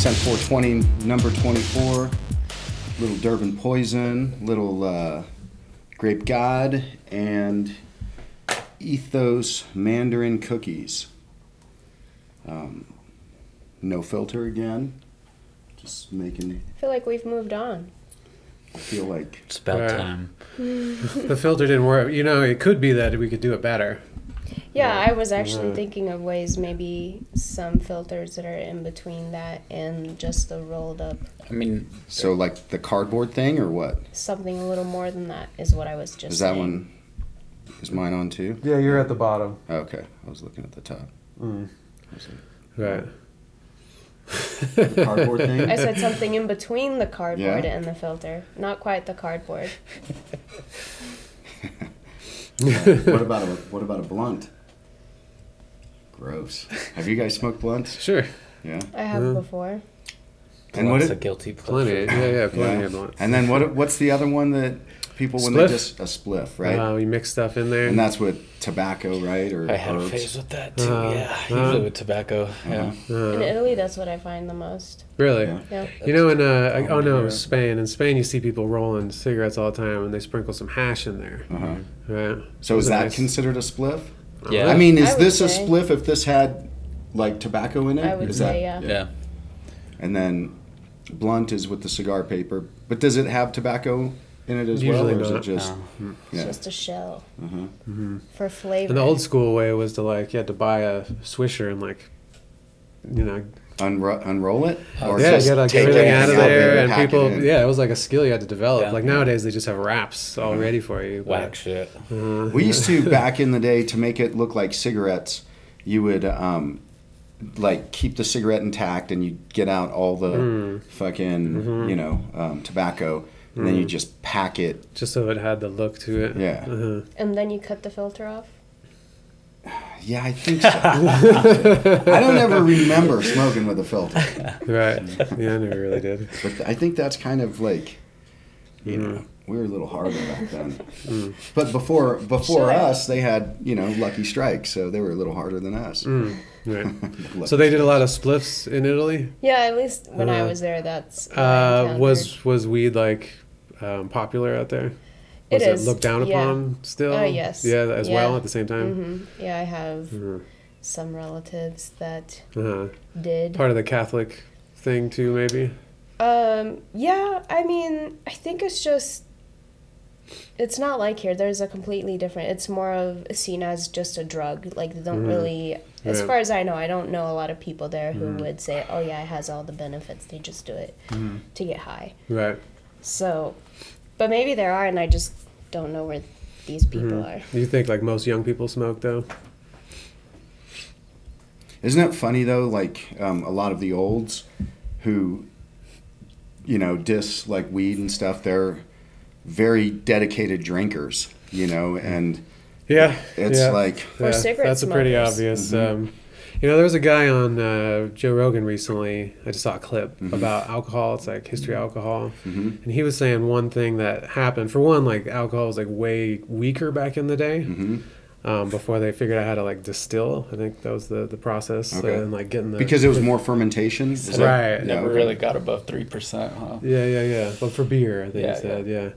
Cent 420, number 24. Little Durban Poison, little uh, Grape God, and Ethos Mandarin Cookies. Um, no filter again. Just making I feel like we've moved on. I feel like It's about Right. time. The filter didn't work. You know, it could be that we could do it better. Yeah, I was actually Right. thinking of ways maybe some filters that are in between that and just the rolled up I mean, so like the cardboard thing or what? something a little more than that is what I was just Is that saying. one? Is mine on too? Yeah, you're at the bottom. Okay, I was looking at the top. Mm. Right. the cardboard thing. I said something in between the cardboard Yeah. and the filter. Not quite the cardboard. what about a what about a blunt? Gross. Have you guys smoked blunts? Sure. Yeah. I have Yeah. before. And what what's it- a guilty Plenty. pleasure? Yeah, yeah, plenty Yeah. of blunts. And then what? What's the other one that people when they Spliff? just a spliff, right? Uh, we mix stuff in there. and that's with tobacco, right? Or I had a herbs? phase with that too. Uh, yeah, uh, usually with tobacco. Yeah. Uh-huh. Uh, In Italy, that's what I find the most. really? Yeah. Yeah. You know, in uh, I- Oh, oh no, yeah. Spain. In Spain, you see people rolling cigarettes all the time, and they sprinkle some hash in there. Uh-huh. Right. So is that nice. considered a spliff? Yeah. I mean, is would this a spliff if this had like tobacco in it? I would Is say, yeah. Yeah. And then blunt is with the cigar paper. But does it have tobacco in it as Usually well, or is it just? No. It's Yeah. just a shell Uh-huh. for flavor. And the old school way was to like you had to buy a swisher and like, you know, Unro- unroll it, or yeah, just get like take everything out of there, and pack it people, in? yeah, it was like a skill you had to develop. Yeah. Like nowadays, they just have wraps all ready for you. but- Whack shit. Uh, We used to back in the day to make it look like cigarettes. You would um, like keep the cigarette intact, and you get out all the Mm. fucking Mm-hmm. you know um, tobacco, and then you just pack it. just so it had the look to it. Yeah. Uh-huh. and then you cut the filter off. Yeah, I think so. I don't ever remember smoking with a filter, Right. Yeah, I never really did. but I think that's kind of like you Mm. know we were a little harder back then. But before before Sure. us, they had you know Lucky Strike, so they were a little harder than us. Mm, right. So they did a lot of spliffs in Italy. Yeah, at least when I Uh, was there, that's Uh, was was weed like um, popular out there? It Was it, is, looked down yeah. upon still? Uh, yes. Yeah, as Yeah. well at the same time. hmm Yeah, I have Mhm. some relatives that Uh-huh. did. Part of the Catholic thing too, maybe. Um, yeah, I mean, I think it's just it's not like here. There's a completely different. It's more of seen as just a drug. Like they don't Mhm. really, as Yeah. far as I know, I don't know a lot of people there who Mhm. would say, "Oh yeah, it has all the benefits. They just do it to get high." Right. So, but maybe there are, and I just don't know where these people Mhm. are. Do you think like most young people smoke though? Isn't it funny though? Like um, a lot of the olds who, you know, diss like weed and stuff. They're very dedicated drinkers, you know, and Yeah. it's yeah. like Or cigarette That's a pretty smokers. obvious. Mhm. Um, you know, there was a guy on uh, Joe Rogan recently. I just saw a clip Mhm. about alcohol. It's like history of alcohol, mhm, and he was saying one thing that happened. For one, like alcohol was like way weaker back in the day. mhm. Um, before they figured out how to like distill, I think that was the the process, Okay. and like getting the because it was more fermentation. Is that- Right. Yeah, Never okay. really got above three percent, huh? Yeah, yeah, yeah. But for beer, I think Yeah, he said, yeah.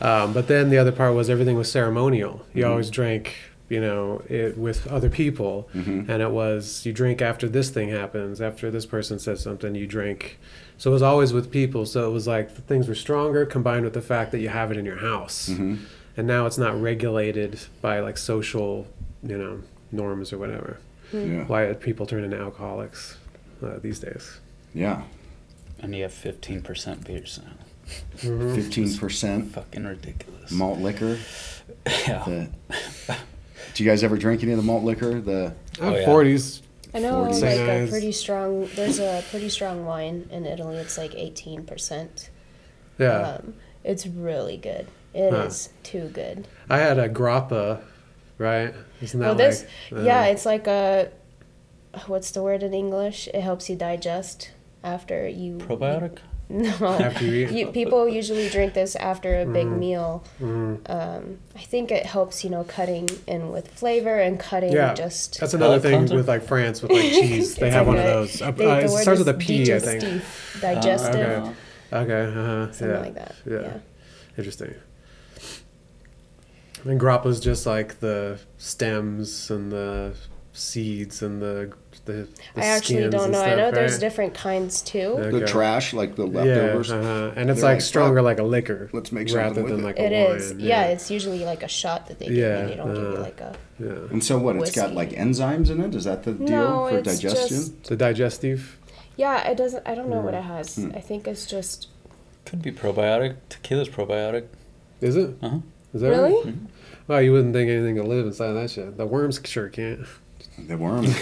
Um, but then the other part was everything was ceremonial. You Mhm. always drank, you know, it with other people, Mhm. and it was you drink after this thing happens, after this person says something, you drink. So it was always with people. So it was like the things were stronger combined with the fact that you have it in your house, Mhm. and now it's not regulated by like social, you know, norms or whatever. Yeah. Why are people turn into alcoholics uh, these days? Yeah. And you have fifteen percent beers now. Mhm. Fifteen percent Fucking ridiculous. malt liquor. yeah. The, do you guys ever drink any of the malt liquor? The Oh, yeah. Forties. I know, 40. like Nice. a pretty strong. There's a pretty strong wine in Italy. It's like eighteen percent. Yeah. Um, it's really good. It is Huh. too good. I had a grappa, right? Isn't that Well, this, like, uh, yeah, it's like a, what's the word in English? It helps you digest after you. Probiotic. No. After you eat? You, people usually drink this after a big Mhm. meal. Mhm. Um, I think it helps, you know, cutting in with flavor and cutting Yeah. just. That's another thing cleanser? with like France with like cheese. They have like one of those. Uh, they- uh, it word starts is with a P, I think. digestif, digestive, okay. Okay. Uh-huh. something yeah. like that. Yeah. Yeah. Interesting. And grappa's just like the stems and the seeds and the the. the I actually skins don't and know. I stuff, know there's different kinds too. Okay. The trash, like the Yeah, leftovers. uh-huh. and it's like like, stronger, like a liquor. let's make rather something with than it." like It a is. wine. Yeah. it's usually like a shot that they give Yeah, you. They don't give you uh, like a. yeah. And so what? It's got like enzymes in it. Is that the deal No, for it's digestion? just- The digestive. Yeah, it doesn't. I don't know Hmm. what it has. Hmm. I think it's just. Could be probiotic. Tequila's probiotic. Is it? Uh huh. Is that Really? Right? Well, you wouldn't think anything could live inside that shit. The worms sure can't. The worm.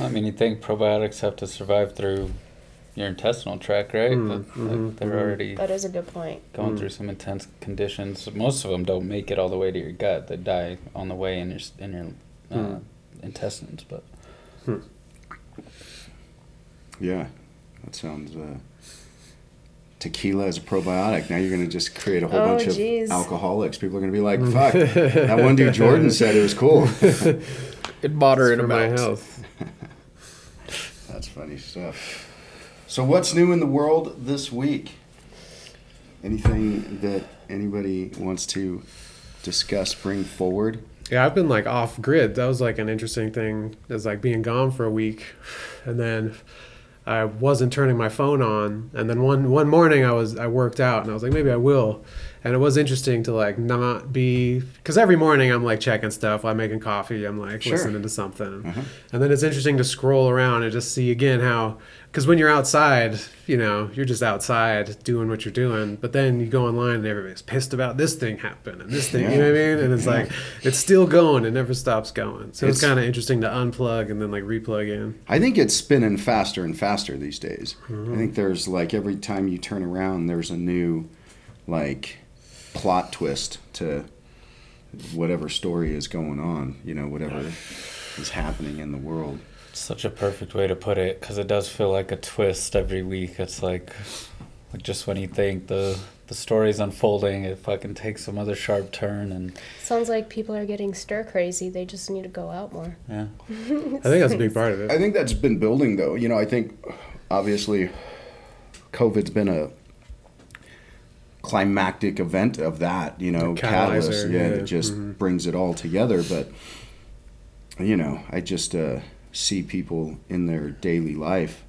I mean, you think probiotics have to survive through your intestinal tract, right? Mm, But, mhm, they're mhm. already That is a good point. going Mm. through some intense conditions. Most of them don't make it all the way to your gut. They die on the way in your in your uh, Mm. intestines. But yeah, that sounds. Uh, tequila as a probiotic. Now you're going to just create a whole Oh, bunch jeez. of alcoholics. People are going to be like, "Fuck, that one dude Jordan said it was cool." it moderate for my health. That's funny stuff. So, what's new in the world this week? Anything that anybody wants to discuss, bring forward? Yeah, I've been like off grid. That was like an interesting thing. Is like being gone for a week, and then I wasn't turning my phone on. And then one one morning I was I worked out, and I was like maybe I will. And it was interesting to like not be because every morning I'm like checking stuff. I'm making coffee. I'm like Sure. listening to something, Uh-huh. and then it's interesting to scroll around and just see again how because when you're outside, you know, you're just outside doing what you're doing. But then you go online and everybody's pissed about this thing happened and this thing. You know what I mean? And it's Yeah. like it's still going. It never stops going. So it's, It's- kind of interesting to unplug and then like replug in. I think it's spinning faster and faster these days. Mm-hmm. I think there's like every time you turn around, there's a new like plot twist to whatever story is going on. You know, whatever is happening in the world. Such a perfect way to put it because it does feel like a twist every week. It's like, like just when you think the the story's unfolding, it fucking takes some other sharp turn and Sounds like people are getting stir crazy. They just need to go out more. yeah. I think that's a big part of it. I think that's been building though. You know, I think obviously COVID's been a climactic event of that, you know, The catalyst, catalyzer, yeah, yeah. that just Mhm. brings it all together. But you know, I just uh, see people in their daily life.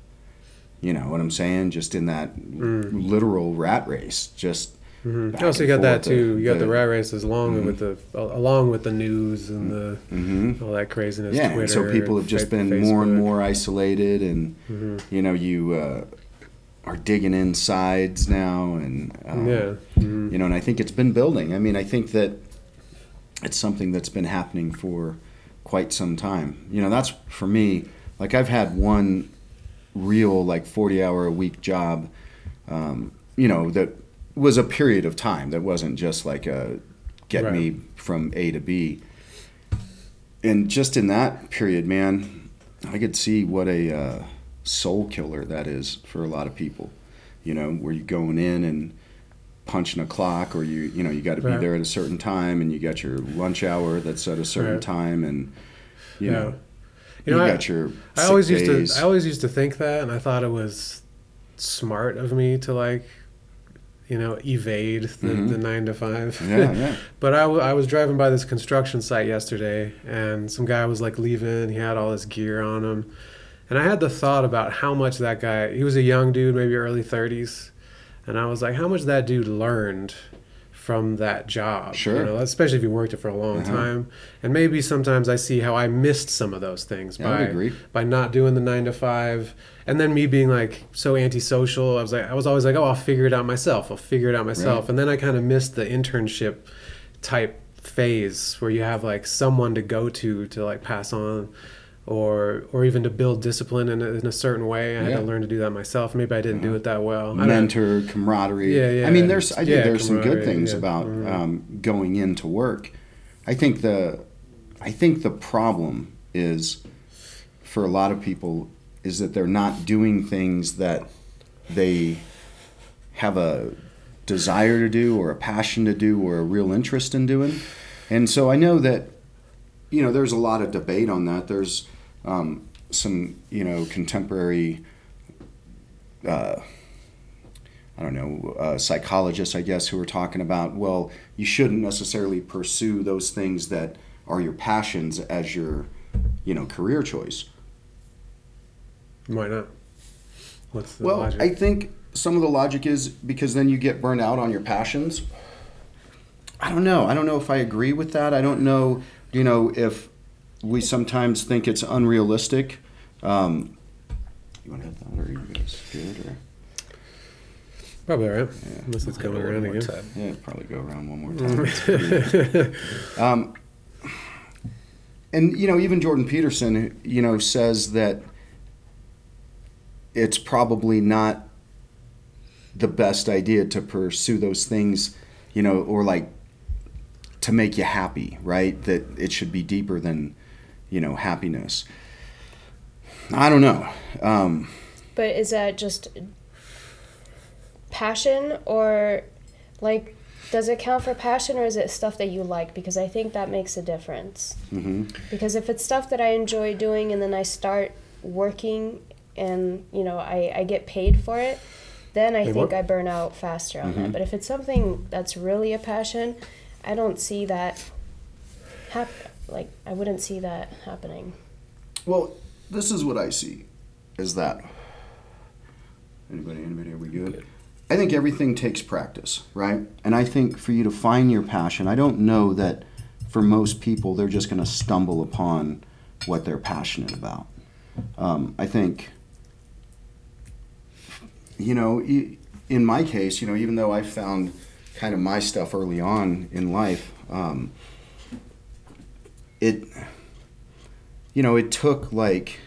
You know what I'm saying? Just in that Mm. literal rat race, just Mhm. back Oh, you got that too. the- You got the, the- rat races along Mhm. with the along with the news and the hmm all that craziness. yeah. Twitter so people have just been more and more isolated and. Mhm. you know you uh, are digging in sides now and um, Yeah. Mhm. you know and i think it's been building i mean i think that it's something that's been happening for quite some time you know that's for me like i've had one real like 40 hour a week job um, you know that was a period of time that wasn't just like a get Right. me from a to b and just in that period man i could see what a uh, soul killer that is for a lot of people you know where you going in and punching a clock or you you know you got to be there at a certain time and you got your lunch hour that's at a certain Right. time and you Yeah. know You know, I- got your I sick always used to I always used to think that, and I thought it was smart of me to like, you know, evade the, Mhm. the nine to five. yeah yeah but I, w- I was driving by this construction site yesterday, and some guy was like leaving. He had all this gear on him, and I had the thought about how much that guy. He was a young dude, maybe early thirties, and I was like, how much that dude learned from that job. Sure. You know, especially if you worked it for a long Uh-huh. time. And maybe sometimes I see how I missed some of those things Yeah, by by not doing the nine to five. And then me being like so antisocial, I was like I was always like, oh, I'll figure it out myself. I'll figure it out myself. Right. And then I kind of missed the internship type phase where you have like someone to go to to like pass on or or even to build discipline in a, in a certain way. I had to learn to do that myself. Maybe I didn't do it that well. Mentor camaraderie Yeah, yeah. i mean there's i think Yeah, there's some good things yeah. about Mhm. um, going into work i think the i think the problem is for a lot of people is that they're not doing things that they have a desire to do or a passion to do or a real interest in doing. And so I know that, you know, there's a lot of debate on that. There's um, some, you know, contemporary, uh, I don't know, uh, psychologists, I guess, who are talking about, well, you shouldn't necessarily pursue those things that are your passions as your, you know, career choice. Why not? What's the Well, logic? I think some of the logic is because then you get burned out on your passions. I don't know. I don't know if I agree with that. I don't know, you know, if we sometimes think it's unrealistic. Um, you want to hit that, or are you guys good? Or Probably all right. Yeah. Unless it's coming One around more again. time. yeah, probably go around one more time. Um, and you know, even Jordan Peterson, you know, says that it's probably not the best idea to pursue those things, you know, or like to make you happy, right? That it should be deeper than, you know, happiness. I don't know. Um, But is that just passion or like does it count for passion or is it stuff that you like? Because I think that makes a difference. mhm. Because if it's stuff that I enjoy doing and then I start working and you know I, I get paid for it, then I Wait, think what? I burn out faster on Mhm. that. But if it's something that's really a passion, I don't see that hap- like I wouldn't see that happening. Well, this is what I see is that anybody anybody are we good? Good. I think everything takes practice, right? And I think for you to find your passion, I don't know that for most people they're just going to stumble upon what they're passionate about. Um, I think, you know, in my case, you know, even though I found kind of my stuff early on in life, um, it, you know, it took like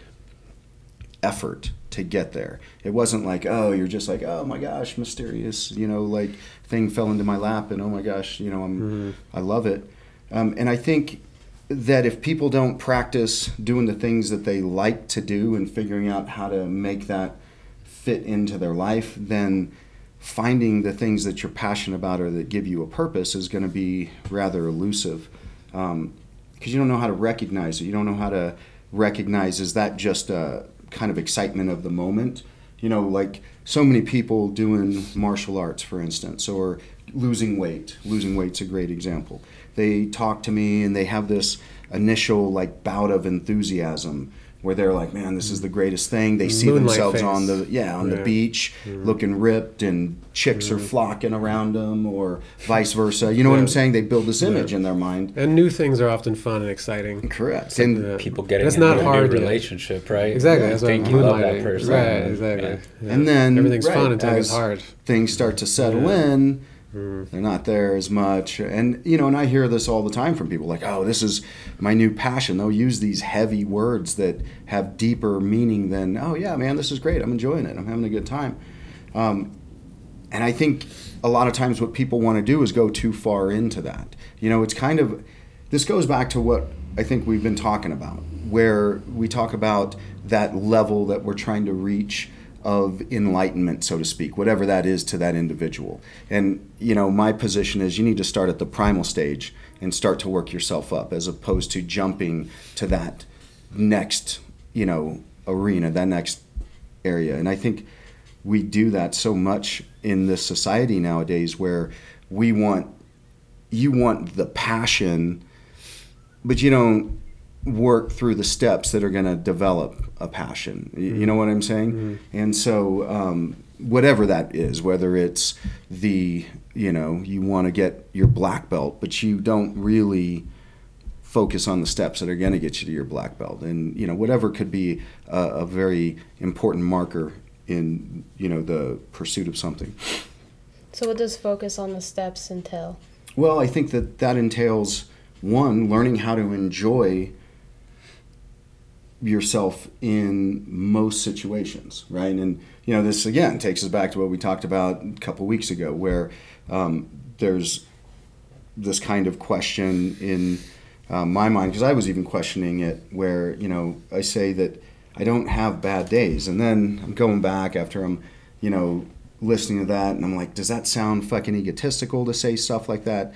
effort to get there. It wasn't like, oh, you're just like, oh my gosh, mysterious, you know, like thing fell into my lap and oh my gosh, you know, I'm, I love it. Um, and I think that if people don't practice doing the things that they like to do and figuring out how to make that fit into their life, then finding the things that you're passionate about or that give you a purpose is going to be rather elusive because you don't know how to recognize it. You don't know how to recognize is that just a kind of excitement of the moment. You know, like so many people doing martial arts, for instance, or losing weight. Losing weight's a great example. They talk to me and they have this initial like bout of enthusiasm where they're like, "Man, this is the greatest thing." They see Moonlight themselves face. on the yeah on the Yeah. beach, looking ripped, and chicks are flocking around them, or vice versa. You know what I'm saying? They build this image in their mind. And new things are often fun and exciting. Correct. And Yeah. People getting That's into not a hard new relationship, right? Exactly. You That's what think I'm you love that person. Right. Exactly. yeah. Yeah. And then everything's right, fun until it's hard. Things start to settle Yeah. in. Mm. They're not there as much, and you know, and I hear this all the time from people like, "Oh, this is my new passion." They'll use these heavy words that have deeper meaning than, "Oh yeah, man, this is great. I'm enjoying it. I'm having a good time." Um, and I think a lot of times what people want to do is go too far into that. You know, it's kind of this goes back to what I think we've been talking about, where we talk about that level that we're trying to reach of enlightenment, so to speak, whatever that is to that individual. And, you know, my position is you need to start at the primal stage and start to work yourself up as opposed to jumping to that next, you know, arena, that next area. And I think we do that so much in this society nowadays where we want you want the passion but you don't work through the steps that are going to develop a passion. You, you know what i'm saying? And so um, whatever that is whether it's the you know you want to get your black belt but you don't really focus on the steps that are going to get you to your black belt. And you know whatever could be a, a very important marker in you know the pursuit of something. So what does focus on the steps entail? well i think that that entails one learning how to enjoy yourself in most situations right and you know this again takes us back to what we talked about a couple weeks ago where um, there's this kind of question in uh, my mind because I was even questioning it where you know I say that I don't have bad days. And then I'm going back after I'm, you know, listening to that and I'm like, does that sound fucking egotistical to say stuff like that?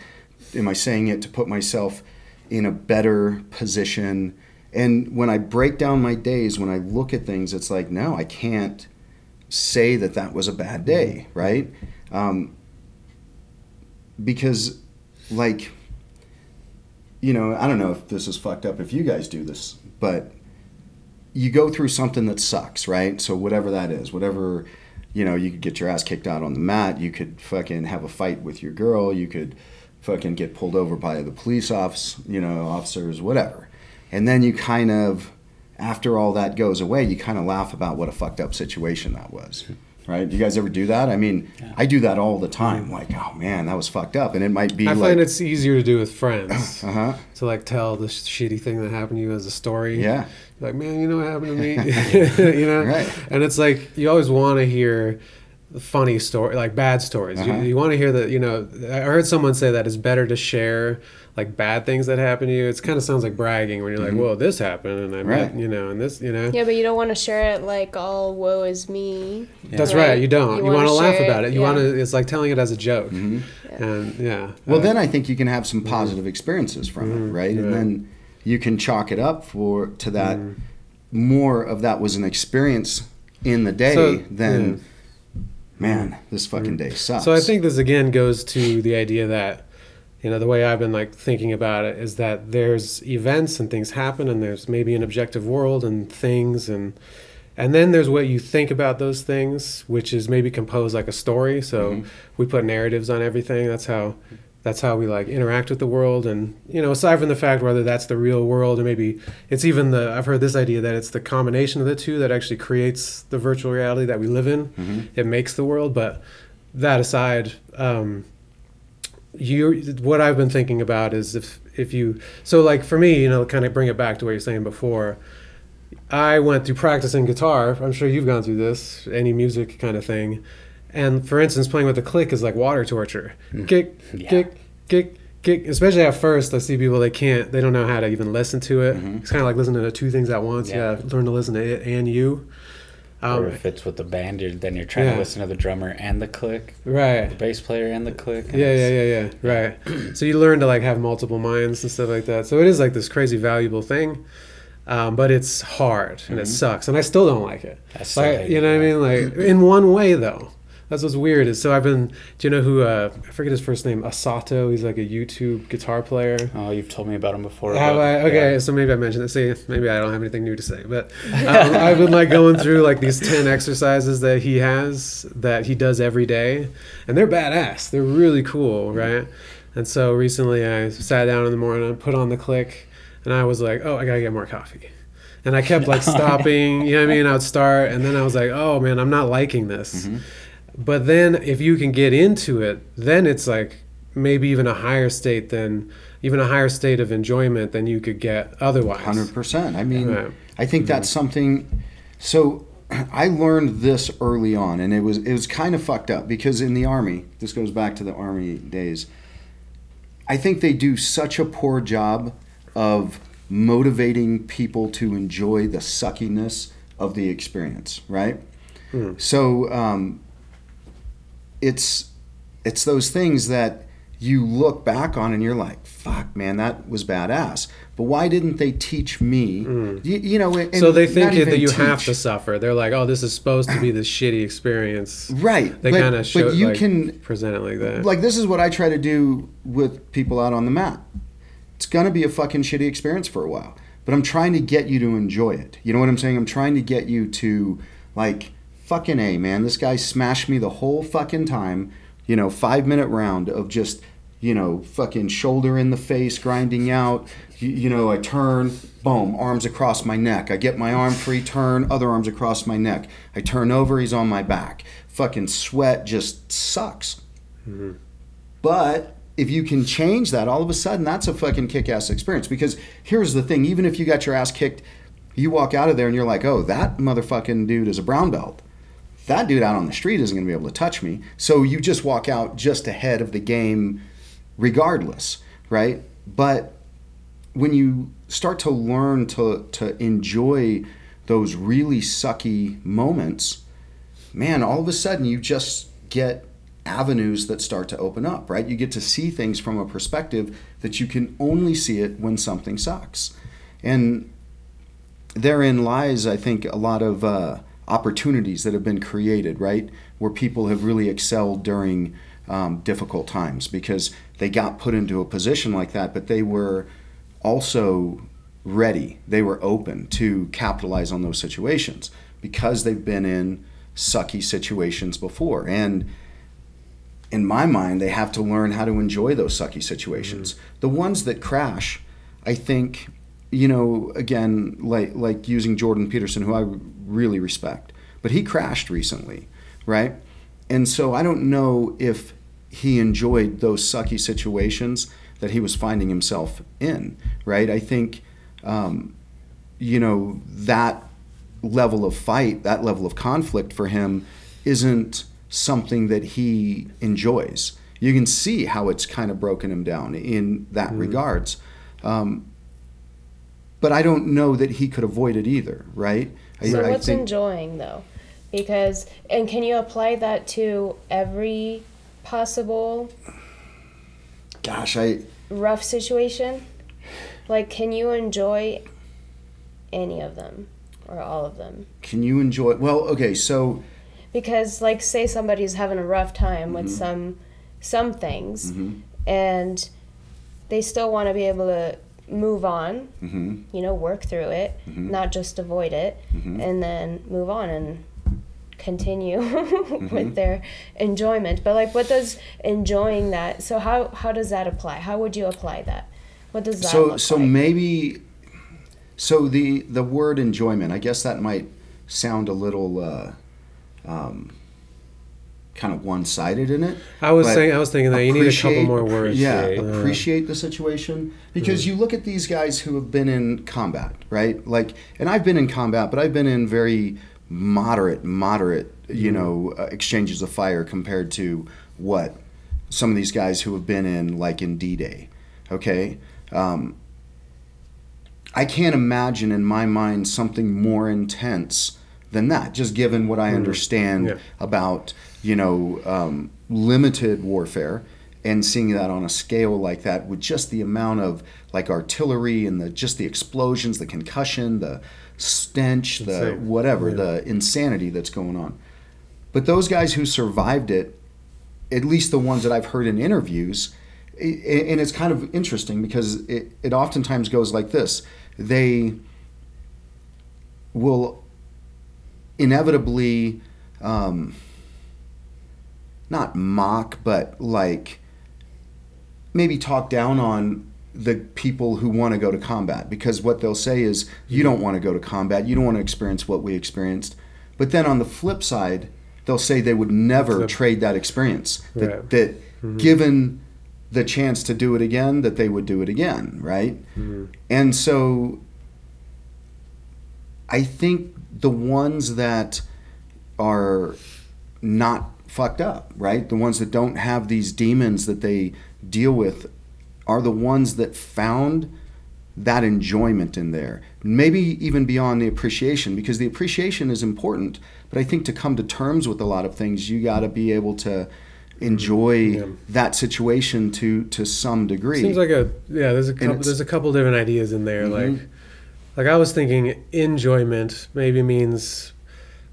Am I saying it to put myself in a better position? And when I break down my days, when I look at things, it's like, no, I can't say that that was a bad day, right? Um, because, like, you know, I don't know if this is fucked up if you guys do this, but you go through something that sucks, right? So whatever that is, whatever, you know, you could get your ass kicked out on the mat, you could fucking have a fight with your girl, you could fucking get pulled over by the police office, you know, officers, whatever. And then you kind of after all that goes away, you kind of laugh about what a fucked up situation that was. Right? Do you guys ever do that? I mean, Yeah. I do that all the time. Like, oh man, that was fucked up. And it might be I like, find it's easier to do with friends uh huh. to like tell the sh- shitty thing that happened to you as a story. Yeah. like man, you know what happened to me, you know, Right. And it's like you always want to hear funny story, like bad stories. Uh-huh. You, you want to hear that. You know, I heard someone say that it's better to share like bad things that happen to you. It kind of sounds like bragging when you're like, well, this happened, and I met, Mm-hmm. Right. you know, and this, you know. Yeah, but you don't want to share it like all woe is me. That's Right. right. You don't. You You, wanna laugh share it, about it. You yeah. want to. It's like telling it as a joke. Mhm. And yeah. Well, Uh, then I think you can have some positive experiences from it, right? And then you can chalk it up for to that Mm. more of that was an experience in the day So, than man, this fucking day sucks. So I think this again goes to the idea that, you know, the way I've been like thinking about it is that there's events and things happen, and there's maybe an objective world and things, and and then there's what you think about those things, which is maybe composed like a story. So Mhm. we put narratives on everything. That's how. That's how we like interact with the world, and you know, aside from the fact whether that's the real world or maybe it's even the I've heard this idea that it's the combination of the two that actually creates the virtual reality that we live in Mhm. it makes the world. But that aside, um, you what I've been thinking about is if if you so like for me, you know, kind of bring it back to what you're saying before. I went through practicing guitar. I'm sure you've gone through this, any music kind of thing. And for instance, playing with the click is like water torture. Kick, Yeah. kick, kick, kick. Especially at first, I see people they can't, they don't know how to even listen to it. Mhm. It's kind of like listening to two things at once. Yeah. Yeah, learn to listen to it and you. Um, or if it's with the band, you're, then you're trying Yeah. to listen to the drummer and the click, right. the bass player and the click. and Yeah, yeah, yeah, yeah. Right. so you learn to like have multiple minds and stuff like that. So it is like this crazy valuable thing, um, but it's hard and it Mhm. sucks, and I still don't like it. I still Like, you know what I mean? Like in one way though. That's what's weird. Is so I've been. Do you know who? Uh, I forget his first name. Asato. He's like a YouTube guitar player. Oh, you've told me about him before. Have but- I? Okay, yeah. so maybe I mentioned it. See, maybe I don't have anything new to say, but um, I've been like going through like these ten exercises that he has that he does every day, and they're badass. They're really cool, right? And so recently, I sat down in the morning, and put on the click, and I was like, oh, I gotta get more coffee. And I kept like stopping, you know what I mean? I would start, and then I was like, oh man, I'm not liking this. Mhm. But then if you can get into it, then it's like maybe even a higher state than even a higher state of enjoyment than you could get otherwise. Hundred percent. I mean, Right. I think that's something. So, I learned this early on, and it was it was kind of fucked up because in the army, this goes back to the army days. I think they do such a poor job of motivating people to enjoy the suckiness of the experience, right? Hmm. So, um, it's it's those things that you look back on and you're like, "Fuck, man, that was badass." But why didn't they teach me? Mm. You, you know, and so they think that you have to suffer. They're like, oh, this is supposed to be this shitty experience. right? They kind of show but you like, can present it like that. like this is what I try to do with people out on the mat. It's gonna be a fucking shitty experience for a while, but I'm trying to get you to enjoy it. You know what I'm saying? I'm trying to get you to like fucking a man. This guy smashed me the whole fucking time. You know, five minute round of just you know fucking shoulder in the face, grinding out. You, you know, I turn, boom, arms across my neck. I get my arm free, turn, other arms across my neck. I turn over, he's on my back. Fucking sweat just sucks. Mm-hmm. But if you can change that, all of a sudden that's a fucking kick ass experience. Because here's the thing even if you got your ass kicked, you walk out of there and you're like, oh, that motherfucking dude is a brown belt. That dude out on the street isn't going to be able to touch me. So you just walk out just ahead of the game regardless, right? But when you start to learn to, to enjoy those really sucky moments, man, all of a sudden you just get avenues that start to open up, right? You get to see things from a perspective that you can only see it when something sucks. And therein lies, I think, a lot of uh, opportunities that have been created, right? Where people have really excelled during um, difficult times because they got put into a position like that, but they were also ready. They were open to capitalize on those situations because they've been in sucky situations before. And in my mind, they have to learn how to enjoy those sucky situations. Mm-hmm. The ones that crash, I think, you know, again, like like using Jordan Peterson, who I really respect, but he crashed recently, right? And so I don't know if he enjoyed those sucky situations that he was finding himself in, right? I think, um, you know, that level of fight, that level of conflict for him isn't something that he enjoys. You can see how it's kind of broken him down in that mm. regards. Um, but I don't know that he could avoid it either, right? So I, what's think, enjoying though? Because and can you apply that to every possible gosh, I rough situation? Like can you enjoy any of them or all of them? Can you enjoy Well, okay, so because like say somebody's having a rough time with mm-hmm. some some things mm-hmm. and they still want to be able to move on mm-hmm. you know work through it mm-hmm. not just avoid it mm-hmm. and then move on and continue with mm-hmm. their enjoyment but like what does enjoying that so how how does that apply how would you apply that what does that so so like? maybe so the the word enjoyment i guess that might sound a little uh, um, kind of one-sided in it. I was saying, I was thinking that you need a couple more words. Yeah, appreciate the situation because mm. you look at these guys who have been in combat, right? Like, and I've been in combat, but I've been in very moderate, moderate, you mm. know, uh, exchanges of fire compared to what some of these guys who have been in, like in D-Day. Okay. Um, I can't imagine in my mind something more intense than that, just given what I mm. understand yeah. about you know um, limited warfare and seeing that on a scale like that with just the amount of like artillery and the just the explosions, the concussion, the stench, the whatever, yeah. the insanity that's going on. But those guys who survived it, at least the ones that I've heard in interviews, and it's kind of interesting because it, it oftentimes goes like this. They will inevitably um, not mock, but like maybe talk down on the people who want to go to combat because what they'll say is you don't want to go to combat you don't want to experience what we experienced but then on the flip side they'll say they would never trade that experience that, right. that mm-hmm. given the chance to do it again that they would do it again right mm-hmm. and so i think the ones that are not fucked up, right? The ones that don't have these demons that they deal with are the ones that found that enjoyment in there. Maybe even beyond the appreciation, because the appreciation is important. But I think to come to terms with a lot of things, you got to be able to enjoy yeah. that situation to to some degree. Seems like a yeah. There's a couple, there's a couple different ideas in there. Mm-hmm. Like like I was thinking, enjoyment maybe means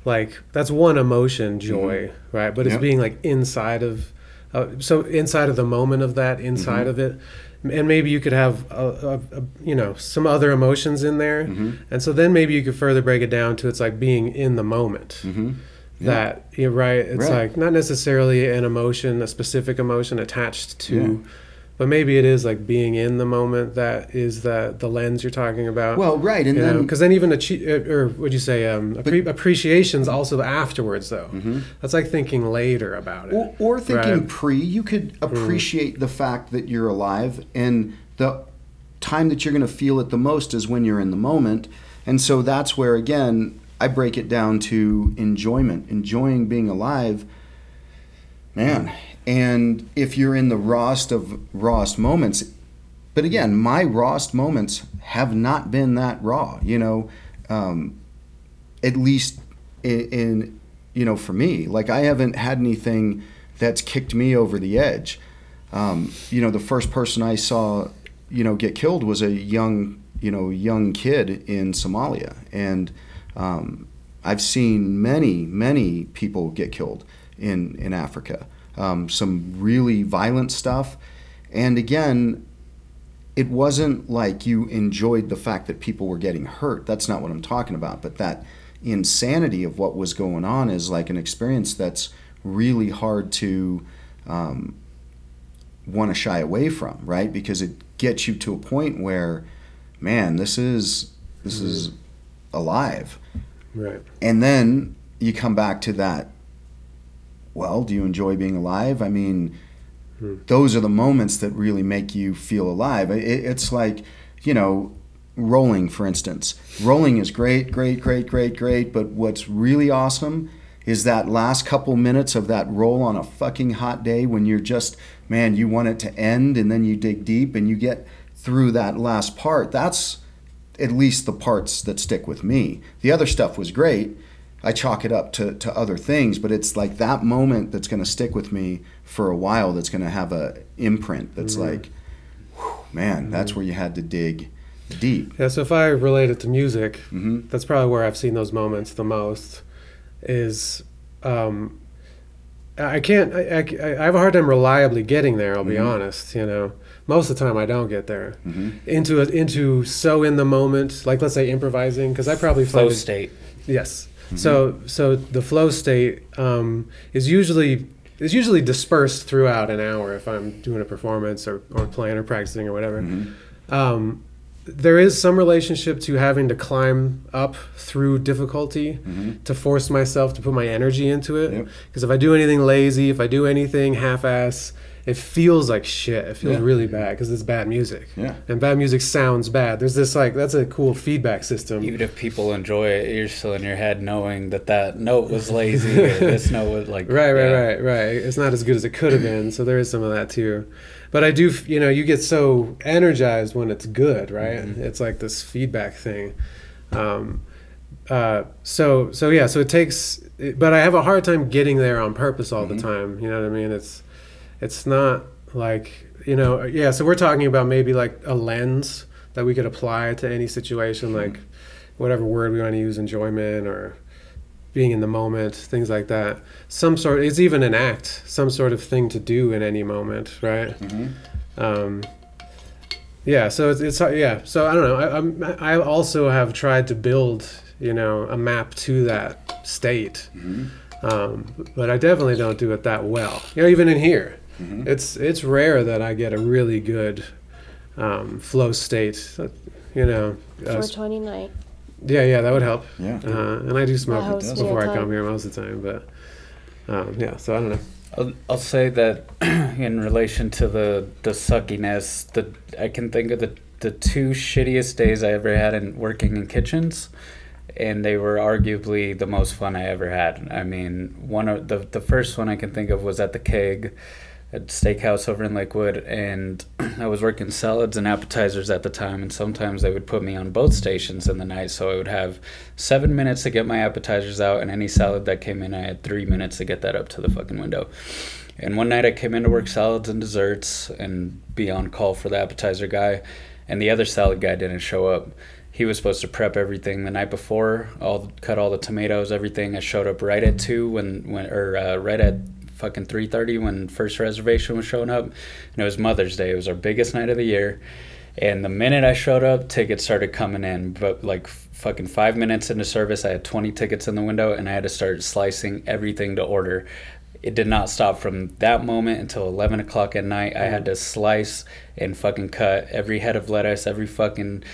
like that's one emotion joy mm-hmm. right but it's yep. being like inside of uh, so inside of the moment of that inside mm-hmm. of it and maybe you could have a, a, a, you know some other emotions in there mm-hmm. and so then maybe you could further break it down to it's like being in the moment mm-hmm. that you're right it's right. like not necessarily an emotion a specific emotion attached to yeah but maybe it is like being in the moment that is the the lens you're talking about. Well, right, and then because then even achi- uh, or would you say um, appre- appreciations also afterwards though. Mm-hmm. That's like thinking later about it, or, or thinking right? pre. You could mm. appreciate mm. the fact that you're alive, and the time that you're going to feel it the most is when you're in the moment, and so that's where again I break it down to enjoyment, enjoying being alive. Man, and if you're in the rawest of rawest moments, but again, my rawest moments have not been that raw. You know, um, at least in, in you know for me like i haven't had anything that's kicked me over the edge um, you know the first person i saw you know get killed was a young you know young kid in somalia and um, i've seen many many people get killed in in africa um, some really violent stuff and again it wasn't like you enjoyed the fact that people were getting hurt. That's not what I'm talking about. But that insanity of what was going on is like an experience that's really hard to um, want to shy away from, right? Because it gets you to a point where, man, this is this mm-hmm. is alive, right? And then you come back to that. Well, do you enjoy being alive? I mean, Hmm. Those are the moments that really make you feel alive. It, it's like, you know, rolling, for instance. Rolling is great, great, great, great, great. But what's really awesome is that last couple minutes of that roll on a fucking hot day when you're just, man, you want it to end and then you dig deep and you get through that last part. That's at least the parts that stick with me. The other stuff was great. I chalk it up to, to other things, but it's like that moment that's going to stick with me for a while that's going to have a imprint that's mm like, whew, man, mm that's where you had to dig deep. Yeah, so if I relate it to music, mm-hmm. that's probably where I've seen those moments the most. Is um, I can't. I, I, I, have a hard time reliably getting there. I'll mm-hmm. be honest. You know, most of the time I don't get there mm-hmm. into a, into so in the moment. Like let's say improvising, because I probably flow state. Yes. Mm-hmm. So so the flow state um, is usually is usually dispersed throughout an hour if I'm doing a performance or, or playing or practicing or whatever. Mm-hmm. Um, there is some relationship to having to climb up through difficulty mm-hmm. to force myself to put my energy into it. Because yep. if I do anything lazy, if I do anything half-ass, it feels like shit. It feels yeah. really bad because it's bad music. Yeah. And bad music sounds bad. There's this like that's a cool feedback system. Even if people enjoy it, you're still in your head knowing that that note was lazy or this note was like right, right, yeah. right, right. It's not as good as it could have been. So there is some of that too. But I do, you know, you get so energized when it's good, right? Mm-hmm. It's like this feedback thing. Um, uh, so so yeah, so it takes, but I have a hard time getting there on purpose all mm-hmm. the time. You know what I mean? It's it's not like you know yeah so we're talking about maybe like a lens that we could apply to any situation mm-hmm. like whatever word we want to use enjoyment or being in the moment things like that some sort it's even an act some sort of thing to do in any moment right mm-hmm. um, yeah so it's, it's yeah so i don't know I, I'm, I also have tried to build you know a map to that state mm-hmm. um, but i definitely don't do it that well you know even in here Mm-hmm. It's it's rare that I get a really good um, flow state. You know, uh, 420 night. Yeah, yeah, that would help. Yeah, uh, and I do smoke before I come here most of the time, but um, yeah. So I don't know. I'll, I'll say that in relation to the the suckiness, the I can think of the the two shittiest days I ever had in working in kitchens and they were arguably the most fun I ever had. I mean, one of the the first one I can think of was at the keg at steakhouse over in Lakewood, and I was working salads and appetizers at the time, and sometimes they would put me on both stations in the night, so I would have seven minutes to get my appetizers out, and any salad that came in, I had three minutes to get that up to the fucking window. And one night I came in to work salads and desserts and be on call for the appetizer guy, and the other salad guy didn't show up. He was supposed to prep everything the night before, all cut all the tomatoes, everything. I showed up right at two when when or uh, right at fucking 3.30 when first reservation was showing up and it was mother's day. It was our biggest night of the year. And the minute i showed up tickets started coming in. But like fucking five minutes into service i had 20 tickets in the window and i had to start slicing everything to order. It did not stop from that moment until 11 o'clock at night. I had mm. to slice and fucking cut every head of lettuce every fucking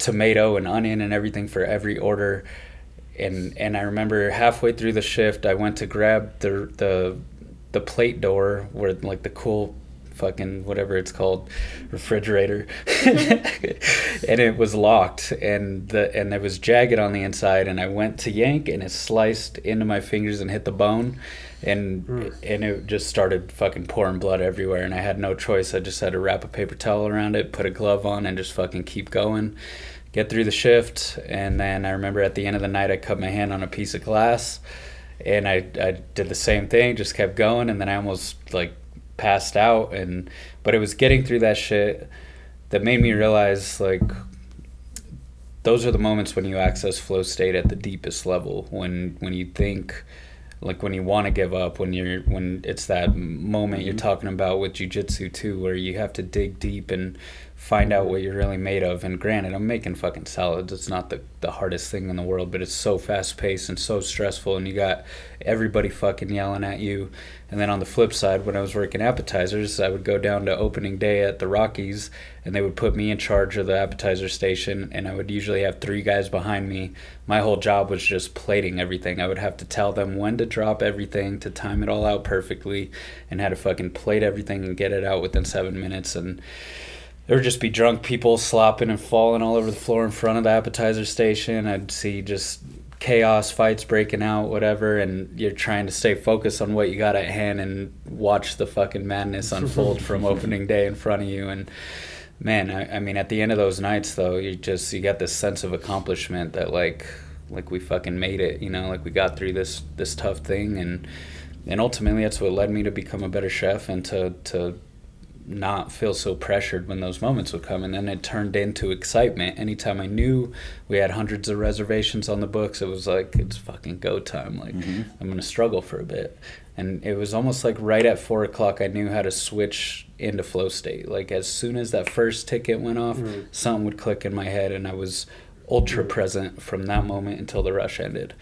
tomato and onion and everything for every order. And and I remember halfway through the shift, I went to grab the the the plate door where like the cool fucking whatever it's called refrigerator. And it was locked and the and it was jagged on the inside and I went to yank and it sliced into my fingers and hit the bone and mm. and it just started fucking pouring blood everywhere and I had no choice. I just had to wrap a paper towel around it put a glove on and just fucking keep going. Get through the shift, and then I remember at the end of the night I cut my hand on a piece of glass, and I I did the same thing, just kept going, and then I almost like passed out, and but it was getting through that shit that made me realize like those are the moments when you access flow state at the deepest level. When when you think like when you want to give up when you're when it's that moment you're mm-hmm. talking about with jujitsu too where you have to dig deep and find out what you're really made of and granted i'm making fucking salads it's not the, the hardest thing in the world but it's so fast paced and so stressful and you got everybody fucking yelling at you and then on the flip side, when I was working appetizers, I would go down to opening day at the Rockies and they would put me in charge of the appetizer station. And I would usually have three guys behind me. My whole job was just plating everything. I would have to tell them when to drop everything, to time it all out perfectly, and how to fucking plate everything and get it out within seven minutes. And there would just be drunk people slopping and falling all over the floor in front of the appetizer station. I'd see just chaos fights breaking out whatever and you're trying to stay focused on what you got at hand and watch the fucking madness unfold from opening day in front of you and man I, I mean at the end of those nights though you just you get this sense of accomplishment that like like we fucking made it you know like we got through this this tough thing and and ultimately that's what led me to become a better chef and to to not feel so pressured when those moments would come and then it turned into excitement. Anytime i knew we had hundreds of reservations on the books it was like it's fucking go time. Like Mm-hmm. i'm gonna struggle for a bit. And it was almost like right at four o'clock i knew how to switch into flow state. Like as soon as that first ticket went off something would click in my head and i was ultra present from that moment until the rush ended.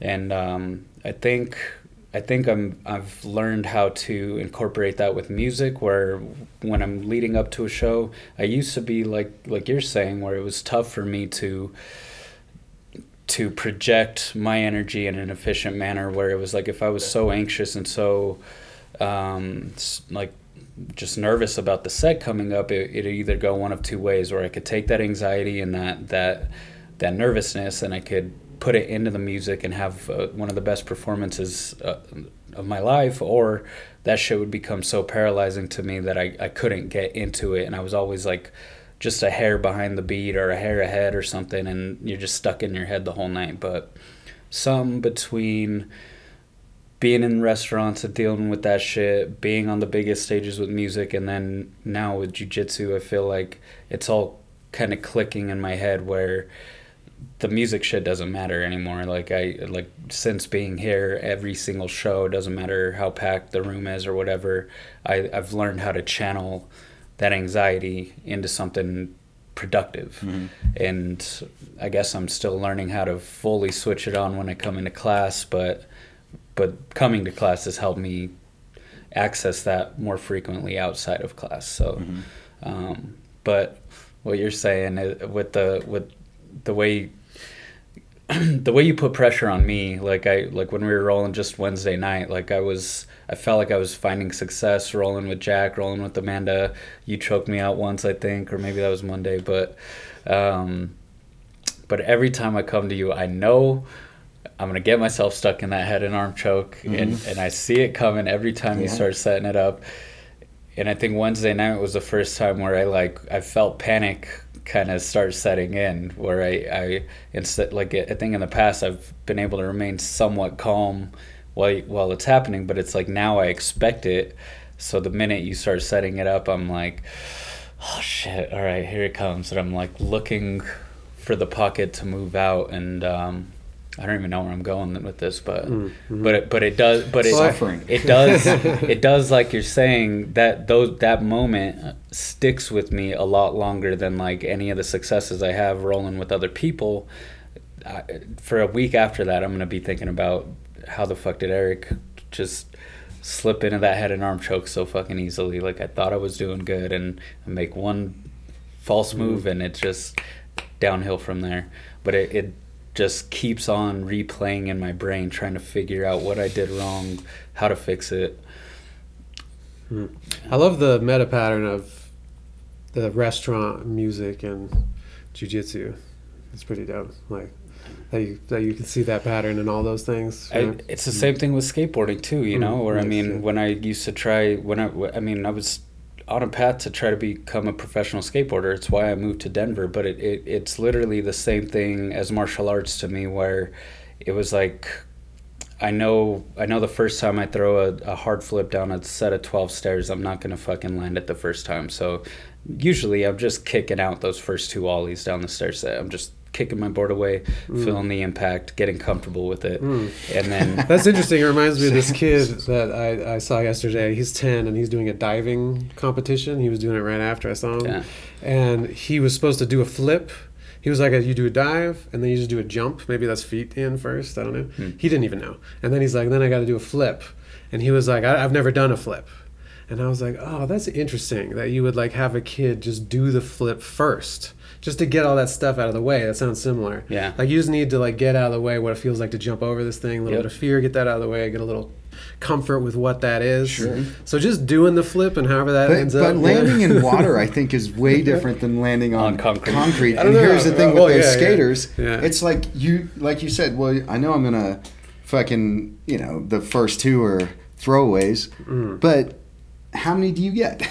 And um, i think I think I'm I've learned how to incorporate that with music where when I'm leading up to a show, I used to be like like you're saying where it was tough for me to to project my energy in an efficient manner where it was like if I was so anxious and so um, like just nervous about the set coming up, it, it'd either go one of two ways, or I could take that anxiety and that that that nervousness, and I could put it into the music and have uh, one of the best performances uh, of my life, or that shit would become so paralyzing to me that I, I couldn't get into it, and I was always like just a hair behind the beat or a hair ahead or something, and you're just stuck in your head the whole night. But some between being in restaurants and dealing with that shit, being on the biggest stages with music, and then now with jujitsu, I feel like it's all kind of clicking in my head where the music shit doesn't matter anymore. Like I like since being here, every single show doesn't matter how packed the room is or whatever. I I've learned how to channel that anxiety into something productive mm-hmm. and i guess i'm still learning how to fully switch it on when i come into class but but coming to class has helped me access that more frequently outside of class so mm-hmm. um, but what you're saying uh, with the with the way the way you put pressure on me like i like when we were rolling just wednesday night like i was i felt like i was finding success rolling with jack rolling with amanda. You choked me out once i think or maybe that was monday but um but every time i come to you i know i'm gonna get myself stuck in that head and arm choke and and i see it coming every time you start setting it up. And I think Wednesday night was the first time where I like I felt panic kind of start setting in where I I instead like I think in the past I've been able to remain somewhat calm while while it's happening but it's like now I expect it. So the minute you start setting it up I'm like oh shit all right here it comes. And I'm like looking for the pocket to move out and um I don't even know where I'm going with this, but mm-hmm. but it, but it does but it Suffering. it does it does like you're saying that those that moment uh, sticks with me a lot longer than like any of the successes I have rolling with other people. I, for a week after that, I'm gonna be thinking about how the fuck did Eric just slip into that head and arm choke so fucking easily? Like I thought I was doing good, and I make one false mm-hmm. move, and it's just downhill from there. But it, it just keeps on replaying in my brain, trying to figure out what I did wrong, how to fix it. I love the meta pattern of the restaurant music and jujitsu. It's pretty dope. Like that you that you can see that pattern in all those things. I, it's the same thing with skateboarding too, you know. Mm, Where I mean, when I used to try, when I, I mean, I was on a path to try to become a professional skateboarder. It's why I moved to Denver. But it, it it's literally the same thing as martial arts to me, where it was like I know I know the first time I throw a, a hard flip down a set of twelve stairs, I'm not gonna fucking land it the first time. So usually I'm just kicking out those first two ollies down the stairs. I'm just kicking my board away, mm. feeling the impact, getting comfortable with it, mm. and then That's interesting. It reminds me of this kid that I, I saw yesterday. He's 10 and he's doing a diving competition. He was doing it right after I saw him. Yeah. And he was supposed to do a flip. He was like, you do a dive and then you just do a jump. Maybe that's feet in first. I don't know. Hmm. He didn't even know. And then he's like, then I got to do a flip. And he was like, I, I've never done a flip. And I was like, oh, that's interesting that you would like have a kid just do the flip first. Just to get all that stuff out of the way. That sounds similar. Yeah. Like you just need to like get out of the way what it feels like to jump over this thing, a little Yep. bit of fear, get that out of the way, get a little comfort with what that is. Sure. So just doing the flip and however that But, ends but up. landing yeah. in water, I think, is way different than landing on, On concrete. concrete. And know. here's the thing Well, with those yeah, yeah. skaters, Yeah. it's like you, like you said. Well, I know I'm gonna fucking, you know, the first two are throwaways, Mm. but how many do you get?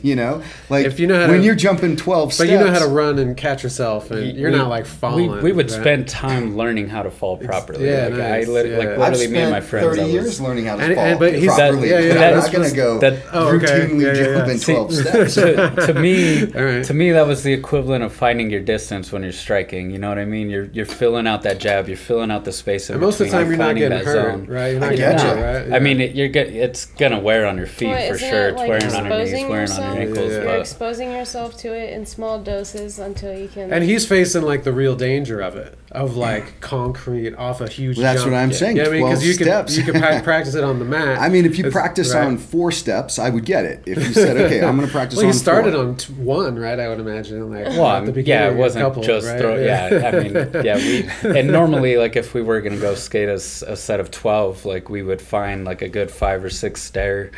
you know, like If you know how when to- you're jumping twelve But steps, you know how to run and catch yourself, and you're we- not like falling. We, we would right? spend time learning how to fall properly. yeah, like, nice, I lit- yeah. like I've I've literally me and my friends. thirty I was- years learning how to And- fall and- but he's- properly. that- yeah, yeah, I'm that's not gonna go that- Oh, okay. routinely Yeah, yeah, yeah. in See, twelve steps. to, to me, All right. to me, that was the equivalent of finding your distance when you're striking. You know what I mean? You're you're filling out that jab. You're filling out the space. And most of the time, you're not finding getting that hurt, zone. right? You're I not get getting ya. hurt, right? I mean, you're get, it's gonna wear on your feet for sure. It like wearing on your knees, exposing wearing on yourself? your ankles. Yeah, yeah. You're But exposing yourself to it in small doses until you can. And he's facing like the real danger of it, of like concrete off a huge. Well, that's jump. what I'm saying, Yeah, I mean, 12 you can steps. you can pa- practice it on the mat. I mean, if you It's- practice right. on four steps, I would get it. If you said, "Okay, I'm going to practice well, on he started four. on t- one, right? I would imagine. Like Well, at the beginning, yeah, it wasn't couple, just right? throw. Yeah. I mean, yeah, we and normally like if we were gonna go skate a set of twelve, like we would find like a good five or six stair,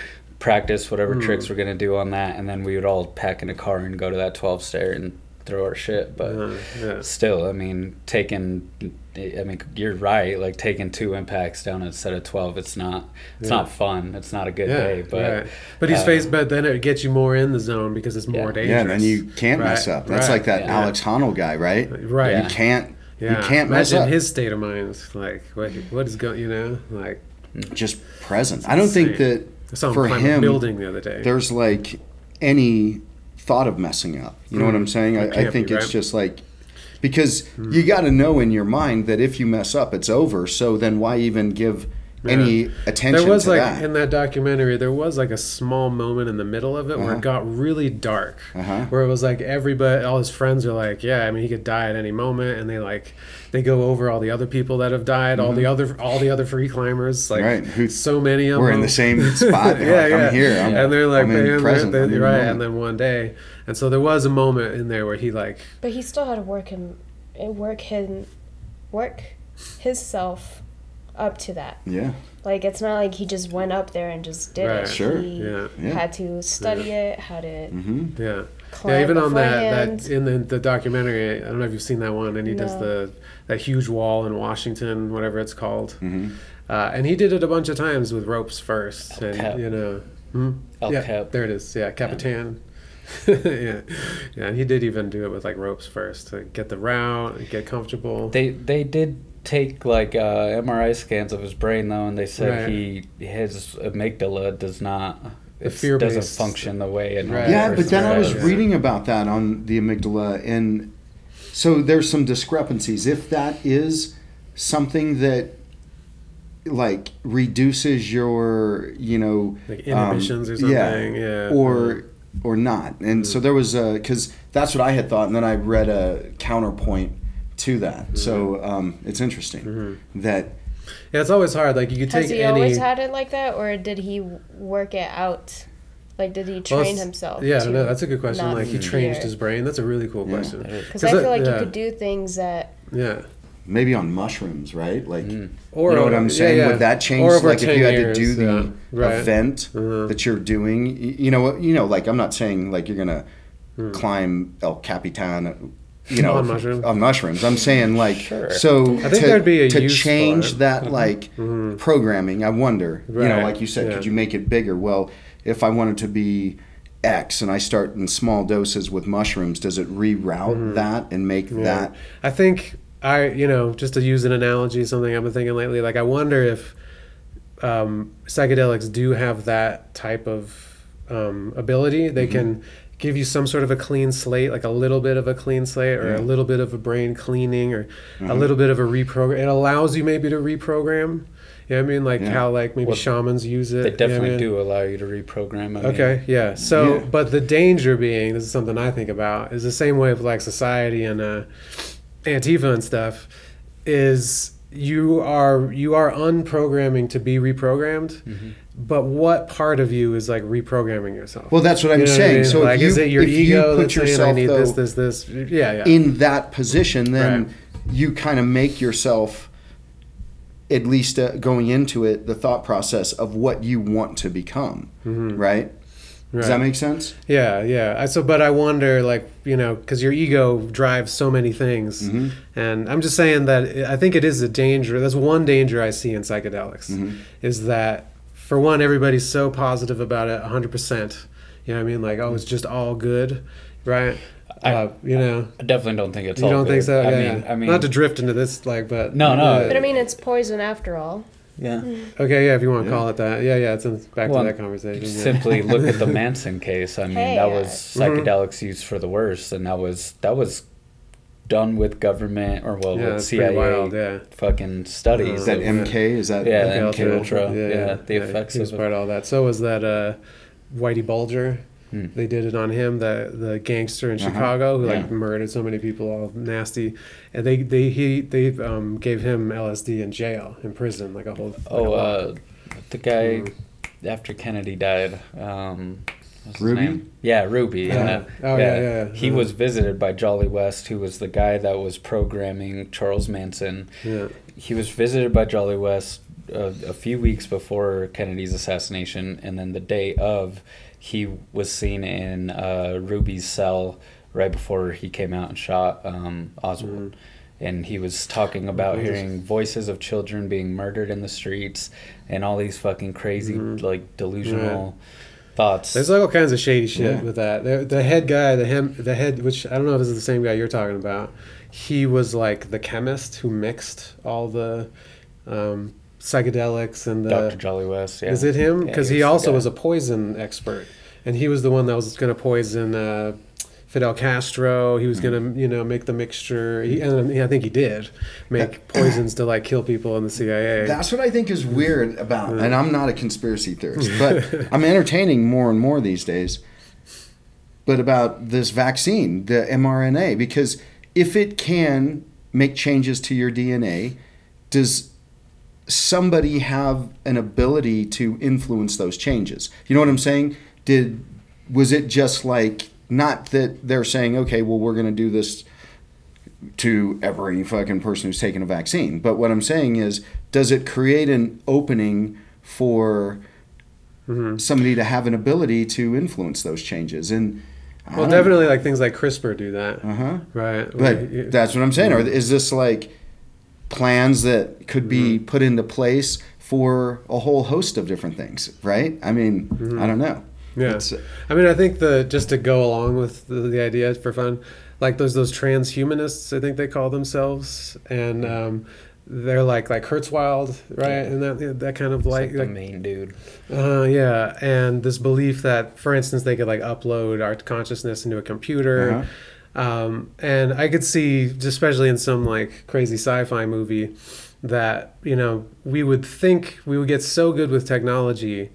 practice whatever Hmm. tricks we're gonna do on that, and then we would all pack in a car and go to that twelve stair and throw our shit. But Uh, yeah. still, I mean, taking. I mean, you're right. Like taking two impacts down a set of twelve, it's not. It's Yeah. not fun. It's not a good Yeah, day. But right. but he's uh, faced. But then it gets you more in the zone because it's more Yeah. dangerous. Yeah, and then you can't mess up. That's right, like that yeah. Alex Honnold guy, right? Right. Yeah. You can't. Yeah. You can't mess Imagine up. his state of mind. Like what? What is going? You know, like Just present. I don't think that I saw him for him building the other day. there's like any thought of messing up. You know what I'm hmm. saying? I, I think be, it's right? just like because hmm. you got to know in your mind that if you mess up, it's over. So then why even give any attention There was to like that? in that documentary, there was like a small moment in the middle of it where Uh-huh. it got really dark, Uh-huh. where it was like everybody, all his friends are like, "Yeah, I mean, he could die at any moment," and they like they go over all the other people that have died, all the other all the other free climbers, like Mm-hmm. Right, who- so many of them. We're in the same spot. yeah, Like, yeah. I'm here. I'm, and they're like, I'm man, present. they're, they're right. moment. And then one day, and so there was a moment in there where he like, but he still had to work him, work him, work his self up to that. yeah. Like it's not like he just went up there and just did Right. it. Sure. He Yeah. Yeah. had to study it, had to hmm yeah. yeah, even on that, that in the, the documentary, I don't know if you've seen that one, and he does the that huge wall in Washington, whatever it's called, hmm uh, and he did it a bunch of times with ropes first, and Cap. you know, hmm? El yeah, Cap. there it is, yeah, Capitan. yeah, yeah, and he did even do it with like ropes first to get the route, and get comfortable. They they did take like uh, MRI scans of his brain though, and they said Right. he his amygdala does not The it fear-based- doesn't function the way it Right. Yeah, but then I was does. Reading about that on the amygdala, and so there's some discrepancies. If that is something that like reduces your, you know, like inhibitions or something, yeah, or or not. And so there was a because that's what I had thought, and then I read a counterpoint to that. So um, it's interesting that yeah, it's always hard. Like you could take. Has he any. always had it like that, or did he work it out? Like, did he train it's- himself? Yeah, I know. That's a good question. Like he fear? changed his brain. That's a really cool Yeah. question. Because I feel like yeah. you could do things that. Yeah. maybe on mushrooms, right? Like. Mm. Or you know what I'm saying? yeah. Would that change? Like if you had years, to do the yeah. Right. event Uh-huh. that you're doing, you know what? You know, like I'm not saying like you're gonna climb El Capitan, you know. On mushrooms. on mushrooms. I'm saying like Sure. so I think to, there'd be a to change that like programming. I wonder, you know, like you said, Yeah. could you make it bigger? Well, if I wanted to be X and I start in small doses with mushrooms, does it reroute that and make Mm-hmm. Yeah. that? I think I, you know, just to use an analogy, something I've been thinking lately. Like, I wonder if um, psychedelics do have that type of um, ability. They Mm-hmm. can give you some sort of a clean slate, like a little bit of a clean slate, or Yeah. a little bit of a brain cleaning, or a Mhm. little bit of a reprogram. It allows you maybe to reprogram. You know I mean? Like Yeah. how like maybe Well, shamans use it. They you know I definitely mean? do allow you to reprogram. I mean, Okay, yeah. So, Yeah. but the danger being, this is something I think about, is the same way of like society and uh, Antifa and stuff, is you are you are unprogramming to be reprogrammed, Mm-hmm. But what part of you is like reprogramming yourself? Well, that's what I'm You know what I saying. mean? So like, if you, is it your if you ego put saying I yourself need though, this, this, this? Yeah, yeah. in that position, then Right. you kind of make yourself, at least uh, going into it, the thought process of what you want to become, Mhm. right? Does that make sense? Yeah, yeah. I, so, but I wonder, like, you know, because your ego drives so many things, Mhm. and I'm just saying that I think it is a danger. That's one danger I see in psychedelics, Mhm. is that for one, everybody's so positive about it, 100. percent You know what I mean? Like, oh, it's just all good, right? I- uh, you know, I definitely don't think it's. you all don't think so? I yeah. mean, I mean, not to drift into this, like, but No, no. uh, But I mean, it's poison after all. yeah. okay, yeah, if you want to Yeah. call it that, yeah, yeah. It's in, back Well, to that conversation. yeah. Simply look at the Manson case. I mean, Hey, that was Mhm. psychedelics used for the worst, and that was that was done with government or well yeah, with CIA wild, yeah. fucking studies. Is that MK? Is that Yeah, MK MK Ultra. Yeah, the effects he was of part of all that. So was that uh, Whitey Bulger. Hmm. They did it on him, the the gangster in Uh-huh. Chicago who like murdered so many people, all nasty, and they they he they um, gave him LSD in jail in prison, like a whole. Like Oh, a uh, the guy Mm. after Kennedy died. Um, what's his Ruby? name? Yeah, Ruby. Yeah. Yeah. Oh, yeah, yeah, He uh-huh. was visited by Jolly West, who was the guy that was programming Charles Manson. yeah, He was visited by Jolly West uh, a few weeks before Kennedy's assassination, and then the day of, he was seen in uh, Ruby's cell right before he came out and shot um, Oswald. And he was talking about Jesus. hearing voices of children being murdered in the streets and all these fucking crazy, Mhm. like delusional thoughts. there's like all kinds of shady shit Yeah. with that. The, the head guy, the him, the head, which I don't know if this is the same guy you're talking about. He was like the chemist who mixed all the um, psychedelics and the Dr. Jolly West. Yeah. Is it him? Yeah, Because he he, was also was a poison expert, and he was the one that was going to poison uh, Fidel Castro. He was going to, mm. you know, make the mixture. He, and I think he did make poisons to like kill people in the CIA. That's what I think is weird mm. about, mm. and I'm not a conspiracy theorist, but I'm entertaining more and more these days. But about this vaccine, the mRNA, because if it can make changes to your DNA, does somebody have an ability to influence those changes? You know what I'm saying? Did was it just like not that they're saying, okay, well, we're going to do this to every fucking person who's taken a vaccine. But what I'm saying is, does it create an opening for Mhm. somebody to have an ability to influence those changes? And Well, definitely like things like CRISPR do that, Uh huh. right? But We- that's what I'm saying. Or is this like plans that could be Mm-hmm. put into place for a whole host of different things? Right? I mean, I don't know. Mm-hmm. Yeah. It's- I mean, I think the just to go along with the, the idea for fun, like those those transhumanists, I think they call themselves, and um, they're like like Kurzweil, right? And that that kind of like, like the like main dude. Uh, yeah, and this belief that, for instance, they could like upload our consciousness into a computer, Uh-huh. um, and I could see, especially in some like crazy sci-fi movie, that you know we would think we would get so good with technology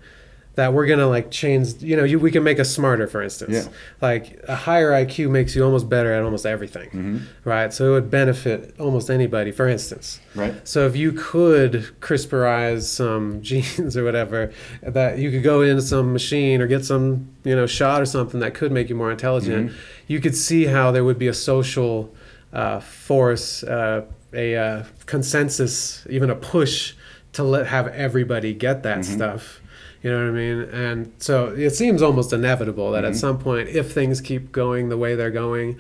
that we're gonna like change. You know, you we can make us smarter, for instance. Yeah. Like a higher IQ makes you almost better at almost everything, Mhm. right? So it would benefit almost anybody, for instance. Right. So if you could CRISPRize some genes or whatever, that you could go into some machine or get some you know shot or something that could make you more intelligent, you could see how there would be a social uh, force, uh, a uh, consensus, even a push to let have everybody get that stuff. You know what I mean? And so it seems almost inevitable that at mm-hmm. some point, if things keep going the way they're going,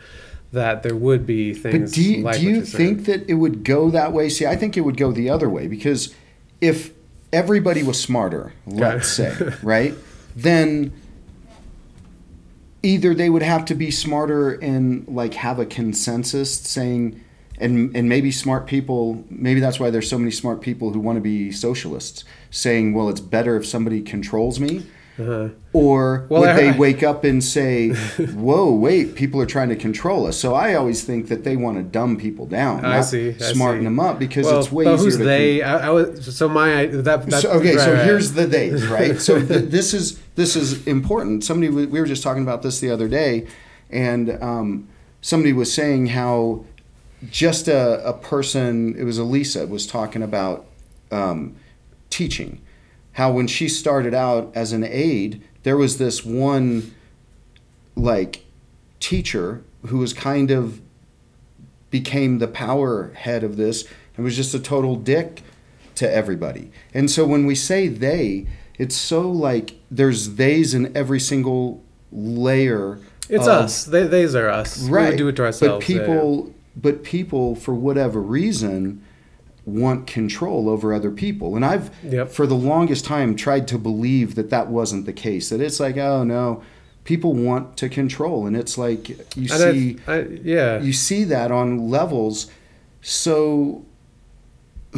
that there would be things. But do you, like do you think that it would go that way? See, I think it would go the other way because if everybody was smarter, let's say, right, then either they would have to be smarter and like have a consensus saying and and maybe smart people maybe that's why there's so many smart people who want to be socialists saying well it's better if somebody controls me Uh-huh. or Well, would they wake up and say whoa wait people are trying to control us so i always think that they want to dumb people down I see, I smarten see. them up because well, it's way but easier who's they? I, I was, so my that, so, okay, right, so right. here's the days, right? So th- this is this is important. Somebody we we were just talking about this the other day, and um, somebody was saying how just a, a person. It was Elisa was talking about um, teaching, how when she started out as an aide, there was this one like teacher who was kind of became the power head of this and was just a total dick to everybody. And so when we say they, it's so like there's theys in every single layer. It's of- us. They, these are us. We right? would do it to ourselves. But people, but people, for whatever reason, want control over other people. And I've, Yep. for the longest time, tried to believe that that wasn't the case. That it's like, oh no, people want to control, and it's like you. And see I, yeah. you see that on levels. So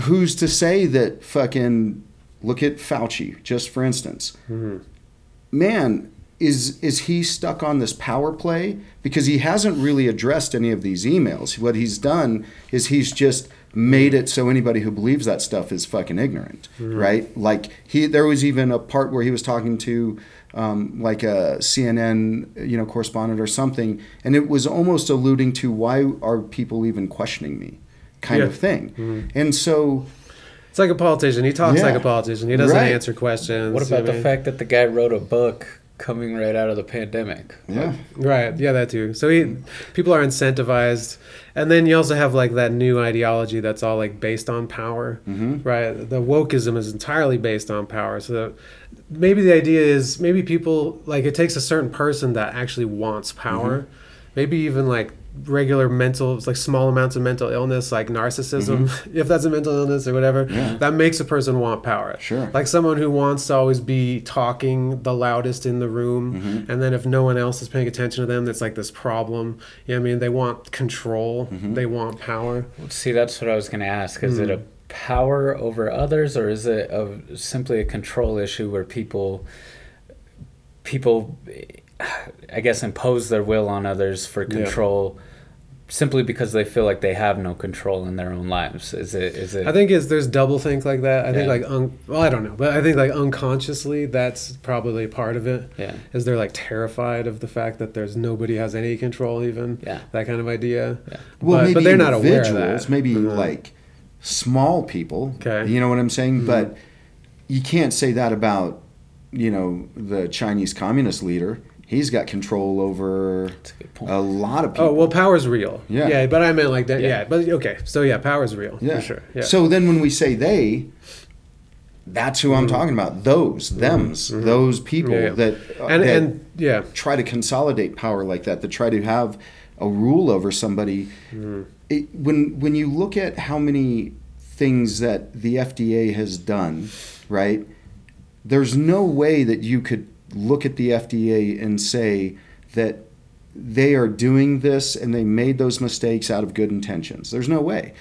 who's to say that fucking look at Fauci, just for instance. Mhm. Man, is is he stuck on this power play? Because he hasn't really addressed any of these emails. What he's done is he's just made it so anybody who believes that stuff is fucking ignorant, right? Like he, there was even a part where he was talking to um, like a CNN, you know, correspondent or something, and it was almost alluding to why are people even questioning me, kind Yeah. of thing. And so, It's like a politician. He talks Yeah. like a politician. He doesn't Right. answer questions. What you about the fact that the guy wrote a book coming right out of the pandemic? yeah, Right. Yeah, that too. So he, people are incentivized, and then you also have like that new ideology that's all like based on power. Mhm. Right. The wokeism is entirely based on power. So that maybe the idea is maybe people like it takes a certain person that actually wants power, Mm-hmm. maybe even like regular mental like small amounts of mental illness like narcissism if that's a mental illness or whatever Mm-hmm. Yeah. that makes a person want power Sure. like someone who wants to always be talking the loudest in the room Mm-hmm. and then if no one else is paying attention to them that's like this problem you know what i mean they want control Mm-hmm. they want power See, that's what I was going to ask. Is Hmm. it a power over others, or is it a, simply a control issue where people, people, I guess, impose their will on others for Yeah. control, simply because they feel like they have no control in their own lives? Is it? Is it? i think it's there's double think like that i think like un, well i don't know but i think like unconsciously that's probably part of it Yeah. is they're like terrified of the fact that there's nobody has any control even Yeah. that kind of idea Yeah. well, but, maybe but they're not aware of individuals, that maybe Uh-huh. like small people. Okay. You know what I'm saying? Mhm. But you can't say that about, you know, the Chinese communist leader. He's got control over a a lot of people. Oh well, power's real. Yeah. yeah, but I meant like that. Yeah. Yeah, but okay. So yeah, power's real yeah. for sure. Yeah. So then when we say they, that's who I'm Mhm. talking about. Those, thems, Mhm. those people Yeah, yeah. that uh, and that and yeah, try to consolidate power like that, that try to have a rule over somebody. Mhm. It, when when you look at how many things that the FDA has done, right? There's no way that you could look at the FDA and say that they are doing this and they made those mistakes out of good intentions. There's no way.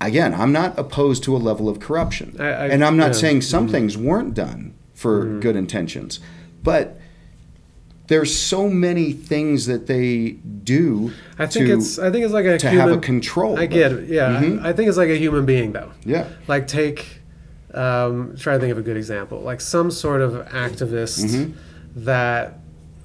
Again, I'm not opposed to a level of corruption. I- I- and I'm not yeah. saying some Mhm. things weren't done for Mhm. good intentions. But there's so many things that they do I think to, it's I think it's like a to human, have a control. I get it. Yeah, Mhm. I, I think it's like a human being though. Yeah. Like take, um, try to think of a good example. Like some sort of activist Mhm. that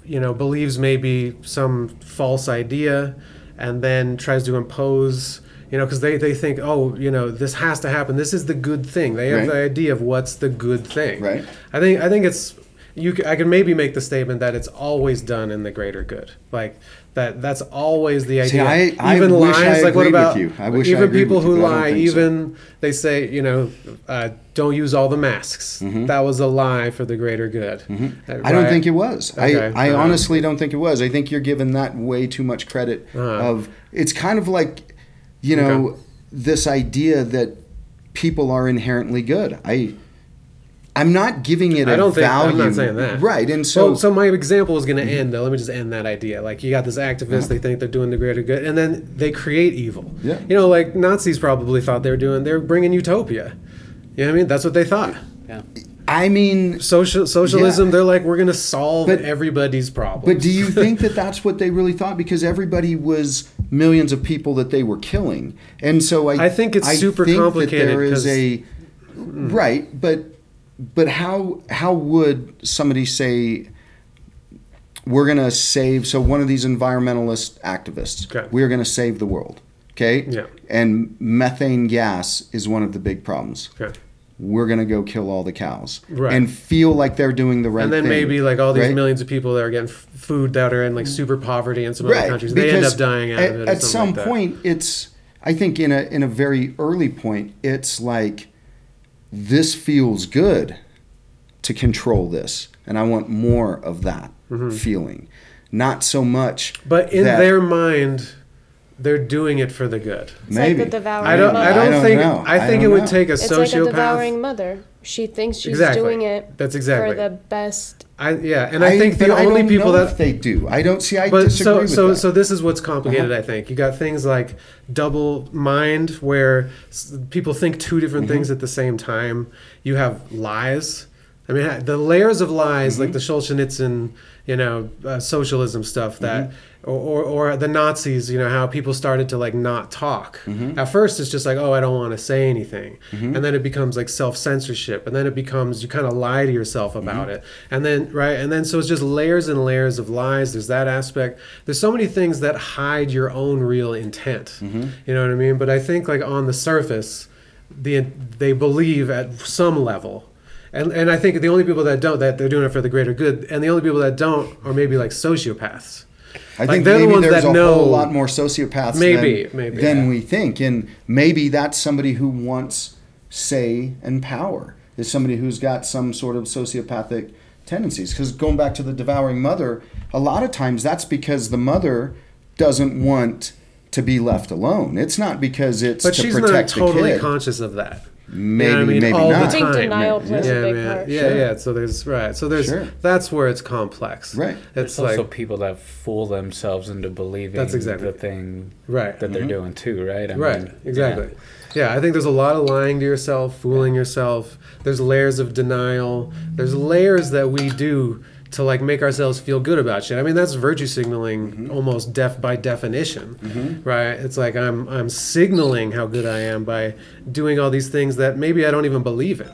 you know believes maybe some false idea, and then tries to impose. You know, because they, they think, oh, you know, this has to happen. This is the good thing. They have Right. the idea of what's the good thing. Right. I think I think it's you. I can maybe make the statement that it's always done in the greater good. Like that. That's always the idea. See, I- I even wish lies. I like what about you. I wish even people you, who I don't lie? think so. Even they say you know, uh, don't use all the masks. Mhm. That was a lie for the greater good. Mhm. Uh, I don't think it was. Okay. I, I Uh-huh. honestly don't think it was. I think you're giving that way too much credit. Uh-huh. Of it's kind of like, you know, Okay. this idea that people are inherently good. I I'm not giving it a I don't think value. I'm not saying that. Right, and So, so, so my example is going to mm-hmm. end though. Let me just end that idea. Like you got this activist, they think they're doing the greater good, and then they create evil. Yeah. You know, like Nazis probably thought they were doing. They're bringing utopia. You know what I mean? That's what they thought. Yeah. I mean, Social socialism. Yeah. They're like, we're going to solve But- everybody's problems. but do you think that that's what they really thought? Because everybody was millions of people that they were killing, and so I, I think it's super think that complicated there is a mm. right, but but how how would somebody say we're going to save? So one of these environmentalist activists, Okay. we're going to save the world. Okay, Yeah. and methane gas is one of the big problems. Okay. We're going to go kill all the cows Right. and feel like they're doing the right thing. and then thing. maybe like all these right? millions of people that are getting food that are in like mm. super poverty in some other countries, they end up dying out at, of it. At some like point, it's I think in a in a very early point, it's like this feels good to control this, and I want more of that feeling, not so much. Mm-hmm. But in that- their mind, they're doing it for the good. It's maybe like the devouring I don't. mother. I don't, think. know. I think don't it would take a It's like a sociopath. devouring mother. She thinks she's Exactly. doing it That's exactly. for the best. I yeah, and I, think the only don't people that they do. I don't see. I but disagree so with so that. so this is what's complicated Uh-huh. i think you got things like double mind where people think two different Mm-hmm. things at the same time you have lies i mean the layers of lies like the Mm-hmm. Solzhenitsyn, you know uh, socialism stuff that Mm-hmm. Or, or, or the nazis you know how people started to like not talk. Mm-hmm. at first it's just like oh i don't want to say anything. And then it becomes like self-censorship. And then it becomes you kind of lie to yourself Mm-hmm. about it. And then right and then so it's just layers and layers of lies. There's that aspect. There's so many things that hide your own real intent. Mm-hmm. you know what i mean? But i think like on the surface the they believe at some level. And, and I think the only people that don't that they're doing it for the greater good, and the only people that don't are maybe like sociopaths. I Like, think they're the maybe ones there's that a know- whole lot more sociopaths Maybe, than, maybe, than yeah. we think, and maybe that's somebody who wants say and power. Is somebody who's got some sort of sociopathic tendencies. Because going back to the devouring mother, a lot of times that's because the mother doesn't want to be left alone. It's not because it's But to she's protect not totally conscious of that. Maybe, You know I mean? maybe All not. the I think time. denial Yeah. plays yeah, a big man. part. yeah, Sure. yeah. So there's right. So there's Sure. that's where it's complex. Right. It's There's also people that fool themselves into believing That's exactly- the thing right. that they're mm-hmm. doing too, right? I Right, mean, exactly. Yeah. I think there's a lot of lying to yourself, fooling yourself. There's layers of denial. There's layers that we do to like make ourselves feel good about shit. I mean, that's virtue signaling Mm-hmm. almost def by definition, right? It's like I'm I'm signaling how good I am by doing all these things that maybe I don't even believe in.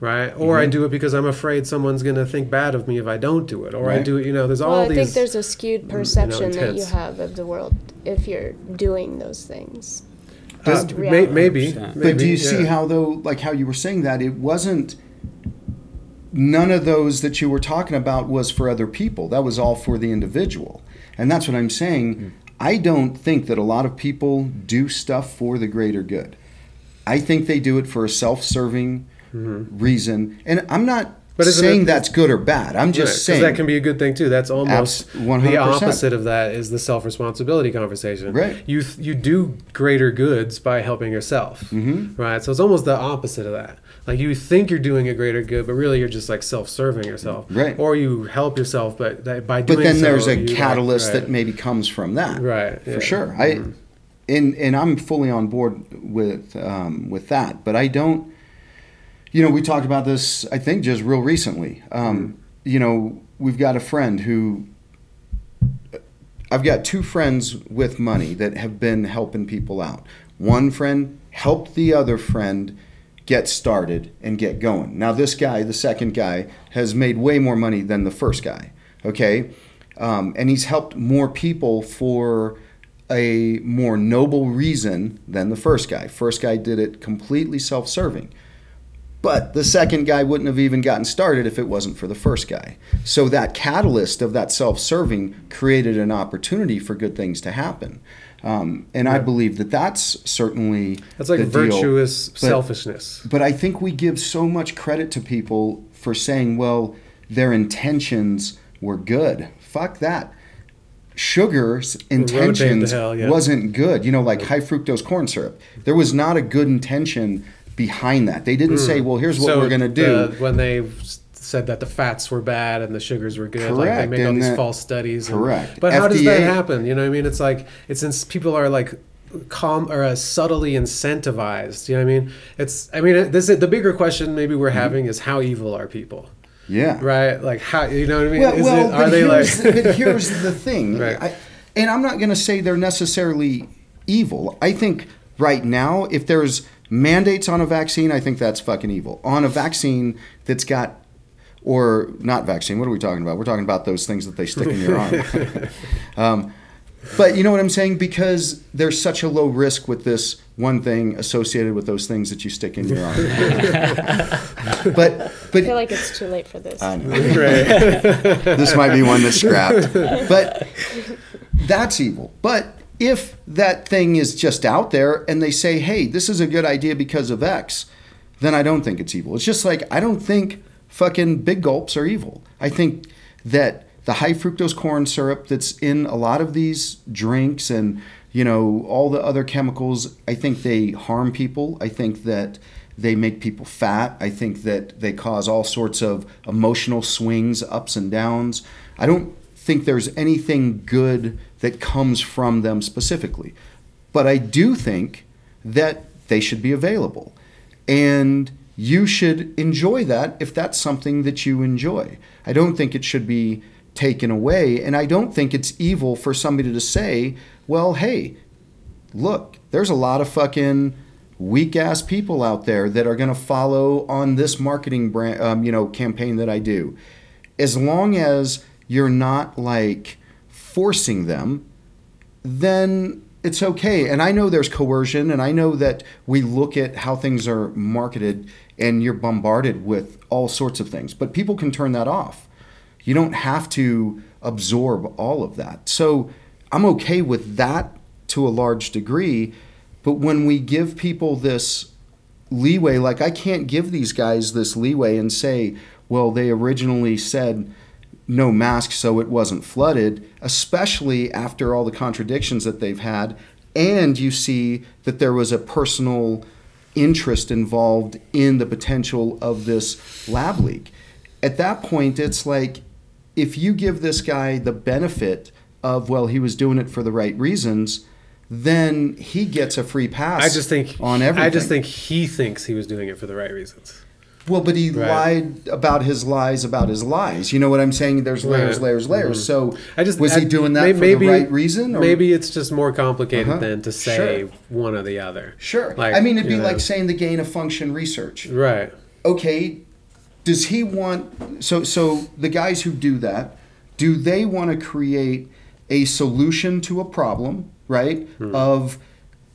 Right, or I Mm-hmm. do it because I'm afraid someone's gonna think bad of me if I don't do it, or I do it. You know, there's all Well, I these. think there's a skewed perception that you have of the world if you're doing those things. uh, may- reality. maybe, But do you maybe, see how though, like how you were saying that it wasn't none of those that you were talking about was for other people. That was all for the individual. And that's what I'm saying. Hmm. I don't think that a lot of people do stuff for the greater good. I think they do it for a self-serving reason. And I'm not Mm-hmm. But saying it- that's good or bad. I'm Right, saying that can be a good thing too. That's almost 100%. the opposite of that is the self responsibility conversation. Right. You you do greater goods by helping yourself. Mm-hmm. Right. So it's almost the opposite of that. Like you think you're doing a greater good, but really you're just like self serving yourself. Right. Or you help yourself, but that, by doing but then so, there's a you, like, catalyst right. that maybe comes from that Right, for yeah. sure i Mhm. and and i'm fully on board with um, with that but i don't you know we talked about this i think just real recently um, you know we've got a friend who i've got two friends with money that have been helping people out one friend helped the other friend get started and get going. Now, this guy, the second guy, has made way more money than the first guy. Okay, um, and he's helped more people for a more noble reason than the first guy. First guy did it completely self-serving. But the second guy wouldn't have even gotten started if it wasn't for the first guy. So that catalyst of that self-serving created an opportunity for good things to happen. Um, and I believe that that's certainly That's like virtuous But- selfishness. But I think we give so much credit to people for saying, well, their intentions were good. Fuck that. Sugar's intentions hell, yeah. wasn't good. You know, like high fructose corn syrup. There was not a good intention behind that. They didn't say, "Well, here's what. So we're going to do." the- when they said that the fats were bad and the sugars were good, like they Correct, make all these that- false studies. and- Correct. but how does that happen? You know what I mean? It's like it's since people are like calm or uh, subtly incentivized. You know what I mean? It's I mean this is the bigger question maybe we're Mm-hmm. having is how evil are people? yeah. Right? Like how you know what I mean? Well, Is well it, but, are they like here's, but here's the thing, Right. I, and I'm not going to say they're necessarily evil. I think right now, if there's mandates on a vaccine, I think that's fucking evil. On a vaccine that's got, or not vaccine. What are we talking about? We're talking about those things that they stick in your arm. um, but you know what I'm saying? Because there's such a low risk with this one thing associated with those things that you stick in your arm. but but I feel like it's too late for this. I know right. this might be one that's scrapped. But that's evil. But if that thing is just out there and they say, hey, this is a good idea because of X, then I don't think it's evil. It's just like I don't think fucking big gulps are evil. I think that the high fructose corn syrup that's in a lot of these drinks and you know all the other chemicals, I think they harm people. I think that they make people fat. I think that they cause all sorts of emotional swings, ups and downs. I don't think there's anything good that comes from them specifically. But I do think that they should be available. And you should enjoy that if that's something that you enjoy. I don't think it should be taken away. And I don't think it's evil for somebody to say, well, hey, look, there's a lot of fucking weak ass people out there that are going to follow on this marketing brand, um, you know, campaign that I do. As long as you're not like forcing them, then it's okay. And I know there's coercion, and I know that we look at how things are marketed and you're bombarded with all sorts of things, but people can turn that off. You don't have to absorb all of that. So I'm okay with that to a large degree. But when we give people this leeway, like I can't give these guys this leeway and say, well, they originally said no mask so it wasn't flooded, especially after all the contradictions that they've had. And you see that there was a personal interest involved in the potential of this lab leak. At that point, it's like if you give this guy the benefit of, well, he was doing it for the right reasons, then he gets a free pass. I just think on everything. I just think he thinks he was doing it for the right reasons. Well, but he Right. lied about his lies about his lies. You know what I'm saying? There's layers, Right. layers, layers. Mhm. So I just was I- he doing that may- for maybe, the right reason? Or? Maybe it's just more complicated Uh-huh. than to say Sure. one or the other. Sure. Like, I mean, it'd be know. like saying the gain of function research. Right. Okay, does he want? So, so the guys who do that, do they want to create a solution to a problem? Right. Hmm. Of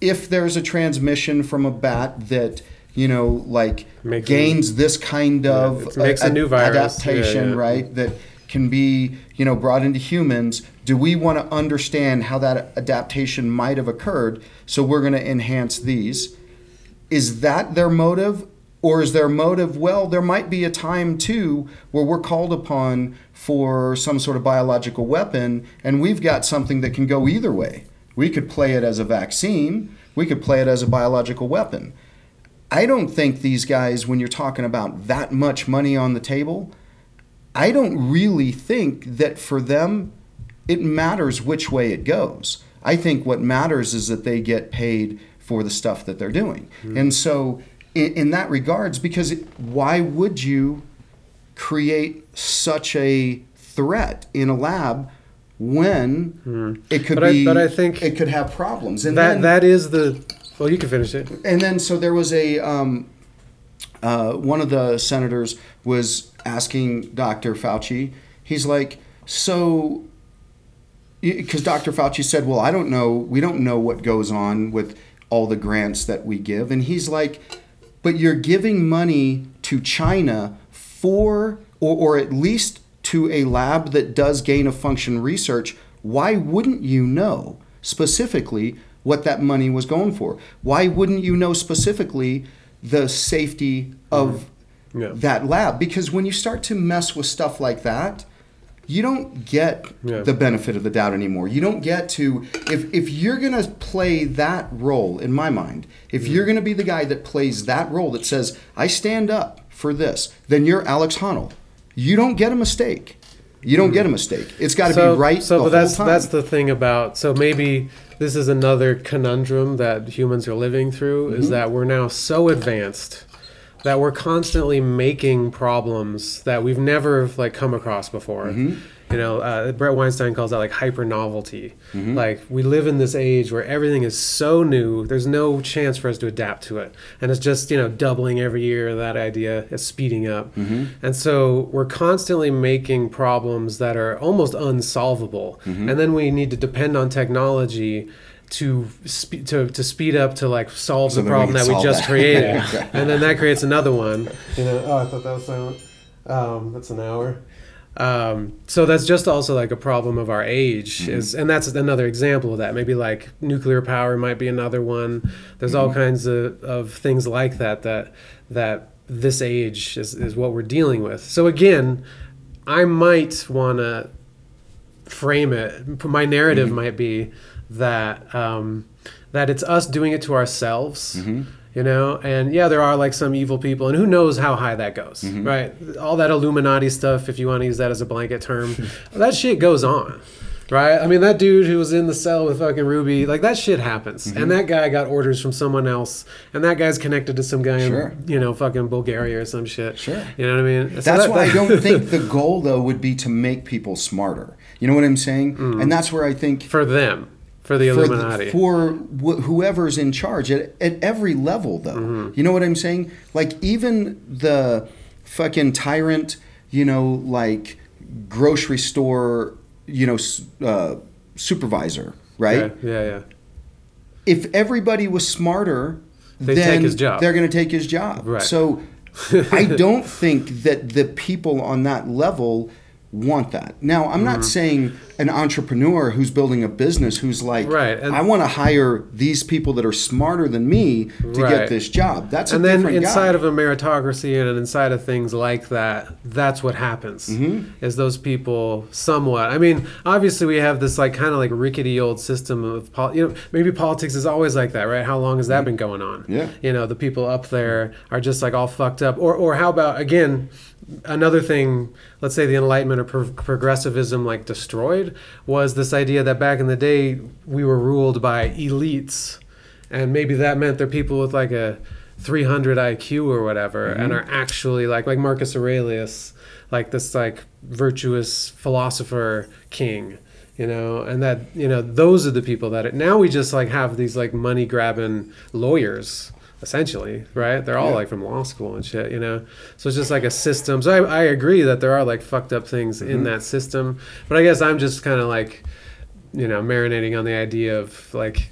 if there's a transmission from a bat that you know like Makes gains this kind of Yeah, makes a new virus. adaptation, Yeah, yeah. right? That can be you know brought into humans. Do we want to understand how that adaptation might have occurred? So we're going to enhance these. Is that their motive? Or is their motive, well, there might be a time too where we're called upon for some sort of biological weapon, and we've got something that can go either way. We could play it as a vaccine, we could play it as a biological weapon. I don't think these guys, when you're talking about that much money on the table, I don't really think that for them it matters which way it goes. I think what matters is that they get paid for the stuff that they're doing. Hmm. And so, in, in that regards, because it, why would you create such a threat in a lab when hmm. it could But I- be? but I think it could have problems. And that then, that is the. Well, you can finish it. and then so there was a um, uh, one of the senators was asking Dr. Fauci. He's like, so because Dr. Fauci said, well, I don't know, we don't know what goes on with all the grants that we give, and he's like, but you're giving money to China for, or, or at least to a lab that does gain of function research. Why wouldn't you know specifically what that money was going for? Why wouldn't you know specifically the safety of Yeah. that lab? Because when you start to mess with stuff like that, you don't get Yeah. the benefit of the doubt anymore. You don't get to if if you're gonna play that role in my mind, if mm. you're gonna be the guy that plays that role that says I stand up for this, then you're Alex Honnold. You don't get a mistake. You don't mm. get a mistake. It's got to be right So, the but that's that's the thing about. So maybe this is another conundrum that humans are living through Mm-hmm. is that we're now so advanced that we're constantly making problems that we've never like come across before. Mm-hmm. You know, uh, Bret Weinstein calls that like hyper novelty. Mm-hmm. Like we live in this age where everything is so new. There's no chance for us to adapt to it, and it's just you know doubling every year. That idea is speeding up, Mm-hmm. and so we're constantly making problems that are almost unsolvable, Mm-hmm. and then we need to depend on technology. To, spe- to to speed up to like solve So the then we problem that we just that. created, Yeah. and then that creates another one. You know, oh, I thought that was silent. Um, that's an hour. Um, so that's just also like a problem of our age is, and that's another example of that. Maybe like nuclear power might be another one. There's all kinds of, of things like that that that this age is, is what we're dealing with. So again, I might want to frame it. My narrative might be that um, that it's us doing it to ourselves. You know, and yeah, there are like some evil people, and who knows how high that goes, mm-hmm. right? All that Illuminati stuff, if you want to use that as a blanket term, that shit goes on, right? I mean, that dude who was in the cell with fucking Ruby, like that shit happens, mm-hmm. and that guy got orders from someone else, and that guy's connected to some guy Sure. in, you know, fucking Bulgaria or some shit. Sure. You know what I mean? So That's that- why I don't think the goal though would be to make people smarter. You know what I'm saying? Mm-hmm. And that's where I think for them, for the for, Illuminati. for wh- whoever's in charge at, at every level though Mm-hmm. you know what i'm saying like even the fucking tyrant you know like grocery store you know uh, supervisor right Yeah, yeah, yeah. if everybody was smarter They'd then take his job. they're going to take his job Right. so i don't think that the people on that level want that now i'm Mm-hmm. not saying an entrepreneur who's building a business who's like Right, and- i want to hire these people that are smarter than me to Right. get this job that's a and then inside guy. of a meritocracy and inside of things like that that's what happens Mm-hmm. is those people somewhat i mean obviously we have this like kind of like rickety old system of pol- you know maybe politics is always like that right how long has that been going on Mm-hmm. Yeah. you know the people up there are just like all fucked up or or how about again another thing let's say the enlightenment or pro- progressivism like destroyed was this idea that back in the day we were ruled by elites. And maybe that meant they're people with like a 300 IQ or whatever mm-hmm. and are actually like like Marcus Aurelius like this like virtuous philosopher king you know? And that you know those are the people that it, now we just like have these like money grabbing lawyers essentially right they're all Yeah. like from law school and shit you know so it's just like a system so I, I agree that there are like fucked up things in that system but I guess I'm just kind of like you know marinating on the idea of like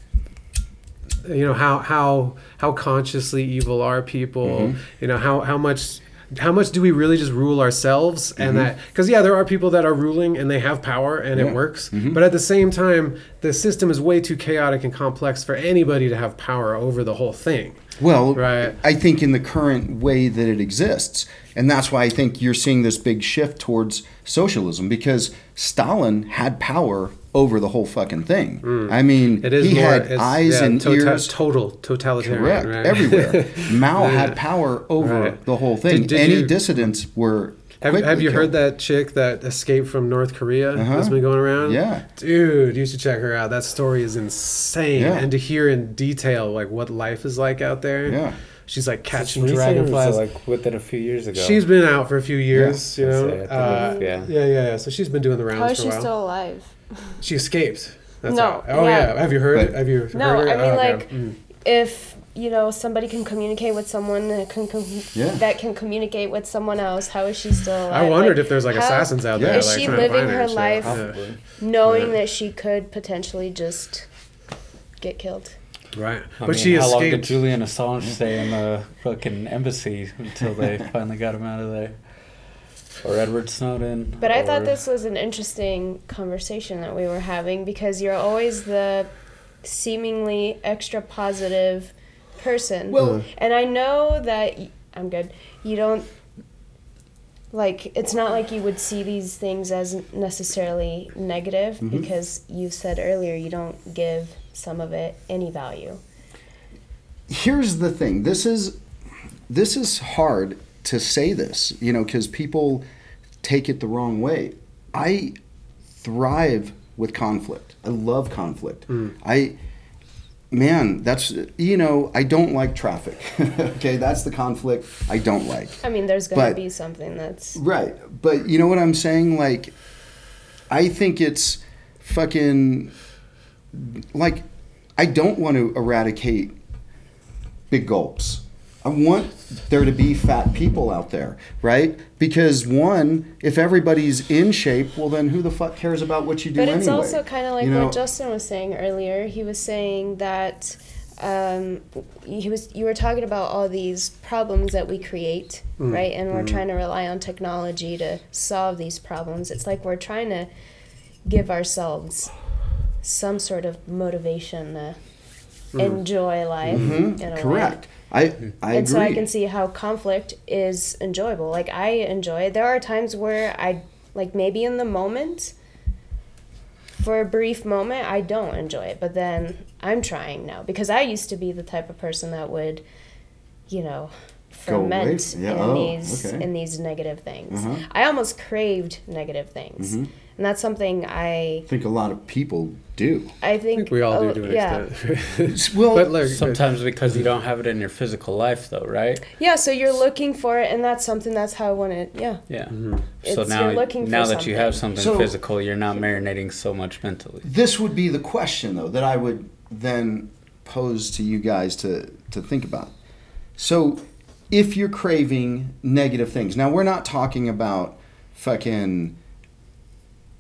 you know how how how consciously evil are people Mm-hmm. you know how how much how much do we really just rule ourselves and that because yeah there are people that are ruling and they have power and Mm-hmm. Yeah. it works Mm-hmm. but at the same time the system is way too chaotic and complex for anybody to have power over the whole thing Well, Right. I think in the current way that it exists, and that's why I think you're seeing this big shift towards socialism because Stalin had power over the whole fucking thing. I mean, Mm. it is he more had eyes yeah, and tota- ears. total totalitarian Correct, right? everywhere. Mao had power over Right. the whole thing. Did- did Any you- dissidents were. Have, quickly have you heard that chick that escaped from North Korea Uh-huh. that's been going around? Yeah. Dude, you should check her out. That story is insane. Yeah. And to hear in detail like what life is like out there. Yeah. She's like catching Recent or was it, dragonflies. like within a few years ago. She's been out for a few years, you know. say, Uh, yeah. yeah, yeah, yeah. So she's been doing the rounds How is for she a while. still alive? She escaped. That's No, how- Oh yeah. yeah. Have you heard? But- it? Have you No, heard? I mean Oh, okay. like Mm. if you know somebody can communicate with someone that can com- Yeah. that can communicate with someone else, how is she still alive? I wondered Like, if there's like how- assassins out Yeah. there. Is like, she living her her life- Yeah. Knowing Yeah. that she could potentially just get killed. Right. I but mean, she how long did escaped. Julian Assange stay in the fucking embassy until they finally got him out of there? Or Edward Snowden? But I thought this was an interesting conversation that we were having because you're always the seemingly extra positive person. Well- and I know that y- I'm good. You don't like it's not like you would see these things as necessarily negative Mm-hmm. because you said earlier you don't give some of it any value. here's the thing this is this is hard to say this you know because people take it the wrong way i thrive with conflict i love conflict i man that's you know i don't like traffic okay that's the conflict i don't like I mean, there's going to But- be something that's Right. But you know what I'm saying? Like, I think it's fucking. Like, I don't want to eradicate big gulps. I want there to be fat people out there, right? Because one, if everybody's in shape, well, then who the fuck cares about what you do But anyway? it's also kind of like You know? what Justin was saying earlier. He was saying that um, he was you were talking about all these problems that we create, Mm. right? And Mm-hmm. we're trying to rely on technology to solve these problems. It's like we're trying to give ourselves some sort of motivation to enjoy life Mhm. in a way. Correct. I I and agree. so I can see how conflict is enjoyable. Like I enjoy it. There are times where I like maybe in the moment for a brief moment I don't enjoy it, but then I'm trying now because I used to be the type of person that would you know Go ferment yeah, in oh, these okay. in these negative things. Uh-huh. I almost craved negative things. Mhm. And that's something I I think a lot of people do. I I think, think we all oh, do to an yeah. extent. Well, but like, Sometimes because you don't have it in your physical life, though, right? Yeah, so you're looking for it and that's something that's how I want it. yeah. Yeah. Mm-hmm. So now, looking now that you have something. something So- physical, you're not marinating so much mentally. this would be the question though that I would then pose to you guys to to think about. So if you're craving negative things. Now we're not talking about fucking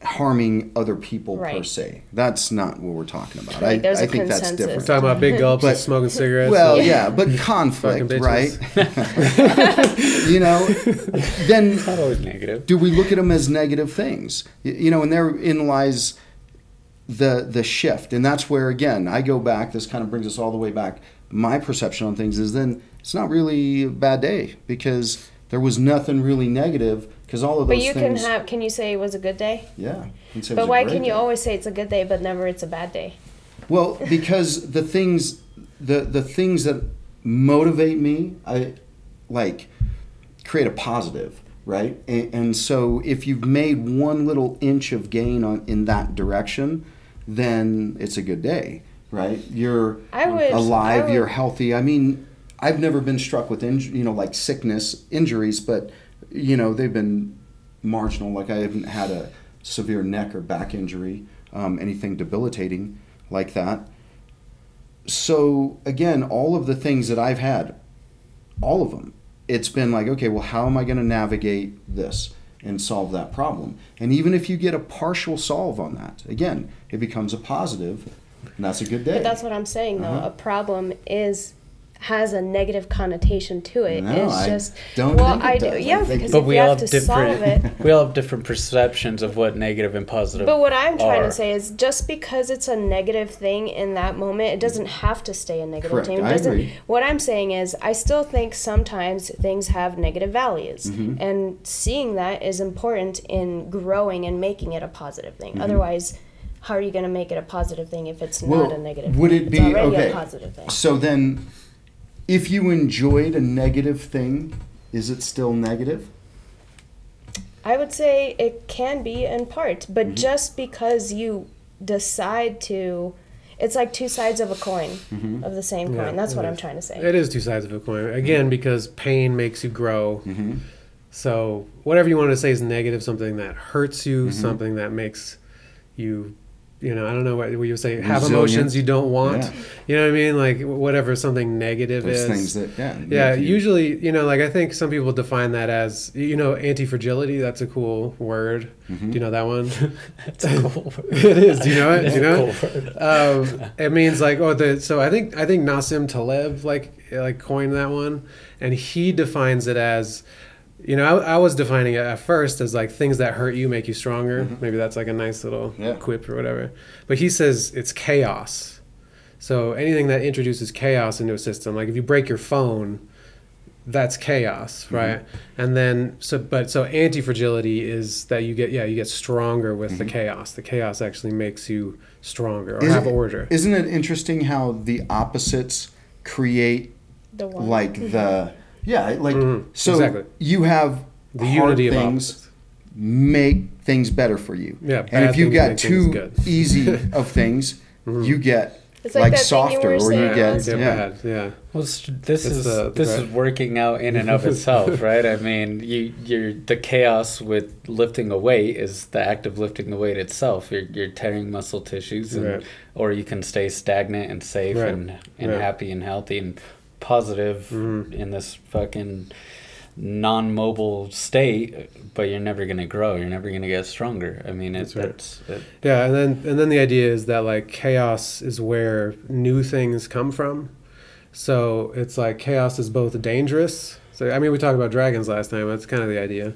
harming other people per se. That's not what we're talking about. Like, I, there's I a think that's different. We're talking about big gulps But- and smoking cigarettes. Well, and yeah, but fucking conflict, right? you know, then It's not always negative. do we look at them as negative things you know and therein lies the the shift and that's where again i go back this kind of brings us all the way back my perception on things is then it's not really a bad day because there was nothing really negative because all of those But you things can have can you say it was a good day? yeah can say it was But why can you day. always say it's a good day but never it's a bad day? Well, because the things the the things that motivate me, I like create a positive, right? And, and so if you've made one little inch of gain on in that direction, then it's a good day, right? You're I would alive, would- you're healthy. I mean, I've never been struck with inj- you know like sickness, injuries, but you know they've been marginal. Like I haven't had a severe neck or back injury, um, anything debilitating like that. So again, all of the things that I've had, all of them, it's been like, okay, well, how am I going to navigate this and solve that problem? And even if you get a partial solve on that, again, it becomes a positive, and that's a good day. But that's what I'm saying though. Uh-huh. A problem is has a negative connotation to it. No, it's I just don't well, think it I do. I Yeah, think- because But if we you all have have to solve different. it. we all have different perceptions of what negative and positive. But what I'm trying are. to say is just because it's a negative thing in that moment, it doesn't have to stay a negative Correct. thing. It I doesn't agree. what I'm saying is I still think sometimes things have negative values. Mm-hmm. And seeing that is important in growing and making it a positive thing. Mm-hmm. Otherwise how are you going to make it a positive thing if it's Well, not a negative thing? would thing? it it's be- already okay. a positive thing. So then, if you enjoyed a negative thing, is it still negative? I would say it can be in part, but Mm-hmm. just because you decide to, it's like two sides of a coin, Mm-hmm. of the same coin. Yeah, That's it what I'm trying to say. It is two sides of a coin. Again, because pain makes you grow. Mm-hmm. So whatever you want to say is negative, something that hurts you, Mm-hmm. something that makes you, you know, I don't know what, what you would say, have Resilient. emotions you don't want. Yeah. You know what I mean? Like whatever something negative Those is. things that yeah. yeah, you- usually, you know, like I think some people define that as, you know, anti-fragility. That's a cool word. Mm-hmm. Do you know that one? It's a cool word. it is. Do you know it? Do you know Cool it? um, it means like oh the so I think I think Nassim Taleb like like coined that one, and he defines it as, you know, I, I was defining it at first as like things that hurt you make you stronger. Mm-hmm. Maybe that's like a nice little Mm-hmm. Yeah. quip or whatever. But he says it's chaos. So anything that introduces chaos into a system, like if you break your phone, that's chaos, mm-hmm. right? And then so but so anti-fragility is that you get yeah, you get stronger with the mm-hmm. chaos. The chaos actually makes you stronger or Is have it- order. Isn't it interesting how the opposites create The one. like the yeah like Mhm, so exactly. you have the hard unity of things opposites. make things better for you. Yeah, and if you've got make things too good. Mm-hmm. easy of things, you get It's like, like that thing you softer or you get last They're yeah. bad, yeah. Well, it's, this It's is the- the this gra- is working out in and of itself, right? I mean, you you're the chaos with lifting a weight is the act of lifting the weight itself. You're you're tearing muscle tissues, and, Right. or you can stay stagnant and safe Right. and and Right. happy and healthy and positive Mhm. in this fucking non-mobile state. But you're never gonna grow. You're never gonna get stronger. I mean, it, That's right. it, Yeah, and then and then the idea is that like chaos is where new things come from. So it's like chaos is both dangerous. So I mean, we talked about dragons last time. That's kind of the idea.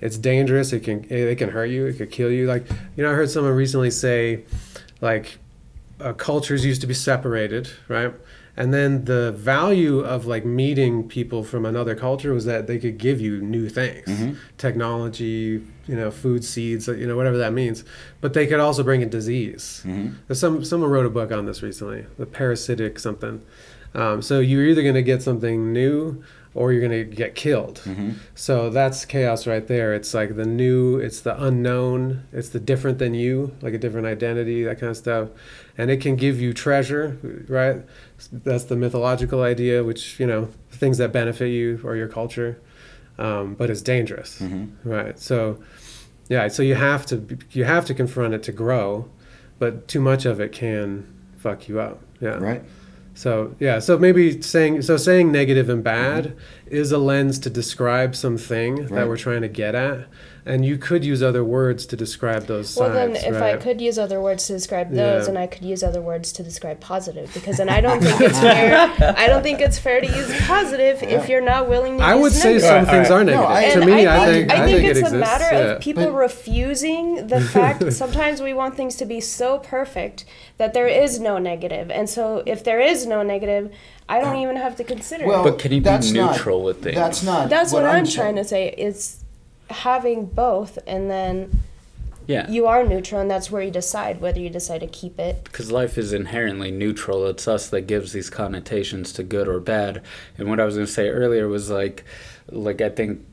It's dangerous. It can it can hurt you. It could kill you. Like you know, I heard someone recently say, like, uh, cultures used to be separated, right? And then the value of like meeting people from another culture was that they could give you new things, mm-hmm. technology, you know, food seeds, you know, whatever that means. But they could also bring in disease. Mm-hmm. There's some someone wrote a book on this recently, the parasitic something. Um, so you're either going to get something new or you're going to get killed. Mm-hmm. So that's chaos right there. It's like the new, it's the unknown, it's the different than you, like a different identity, that kind of stuff. And it can give you treasure, right? That's the mythological idea, which, you know, things that benefit you or your culture. Um, but it's dangerous, right? So, yeah, so you have to you have to confront it to grow, but too much of it can fuck you up. Yeah. right. So yeah, so maybe saying so saying negative and bad is a lens to describe something Right. that we're trying to get at, and you could use other words to describe those Well, sides. then, if I could use other words to describe those, Yeah. and I could use other words to describe positive, because then I don't think it's fair. I don't think it's fair to use positive if you're not willing to. I use would say negative. some Alright, things are alright. negative. No, I- to me, I, think, I- think I think it it's exists. a matter yeah. of people But- refusing the fact. sometimes we want things to be so perfect that there is no negative, and so if there is no negative, I don't uh, even have to consider Well, it. But can you be that's not- neutral with things? That's not. That's what, I'm, trying saying. to say. It's having both, and then yeah. you are neutral, and that's where you decide whether you decide to keep it. because life is inherently neutral. It's us that gives these connotations to good or bad. And what I was going to say earlier was like, like I think,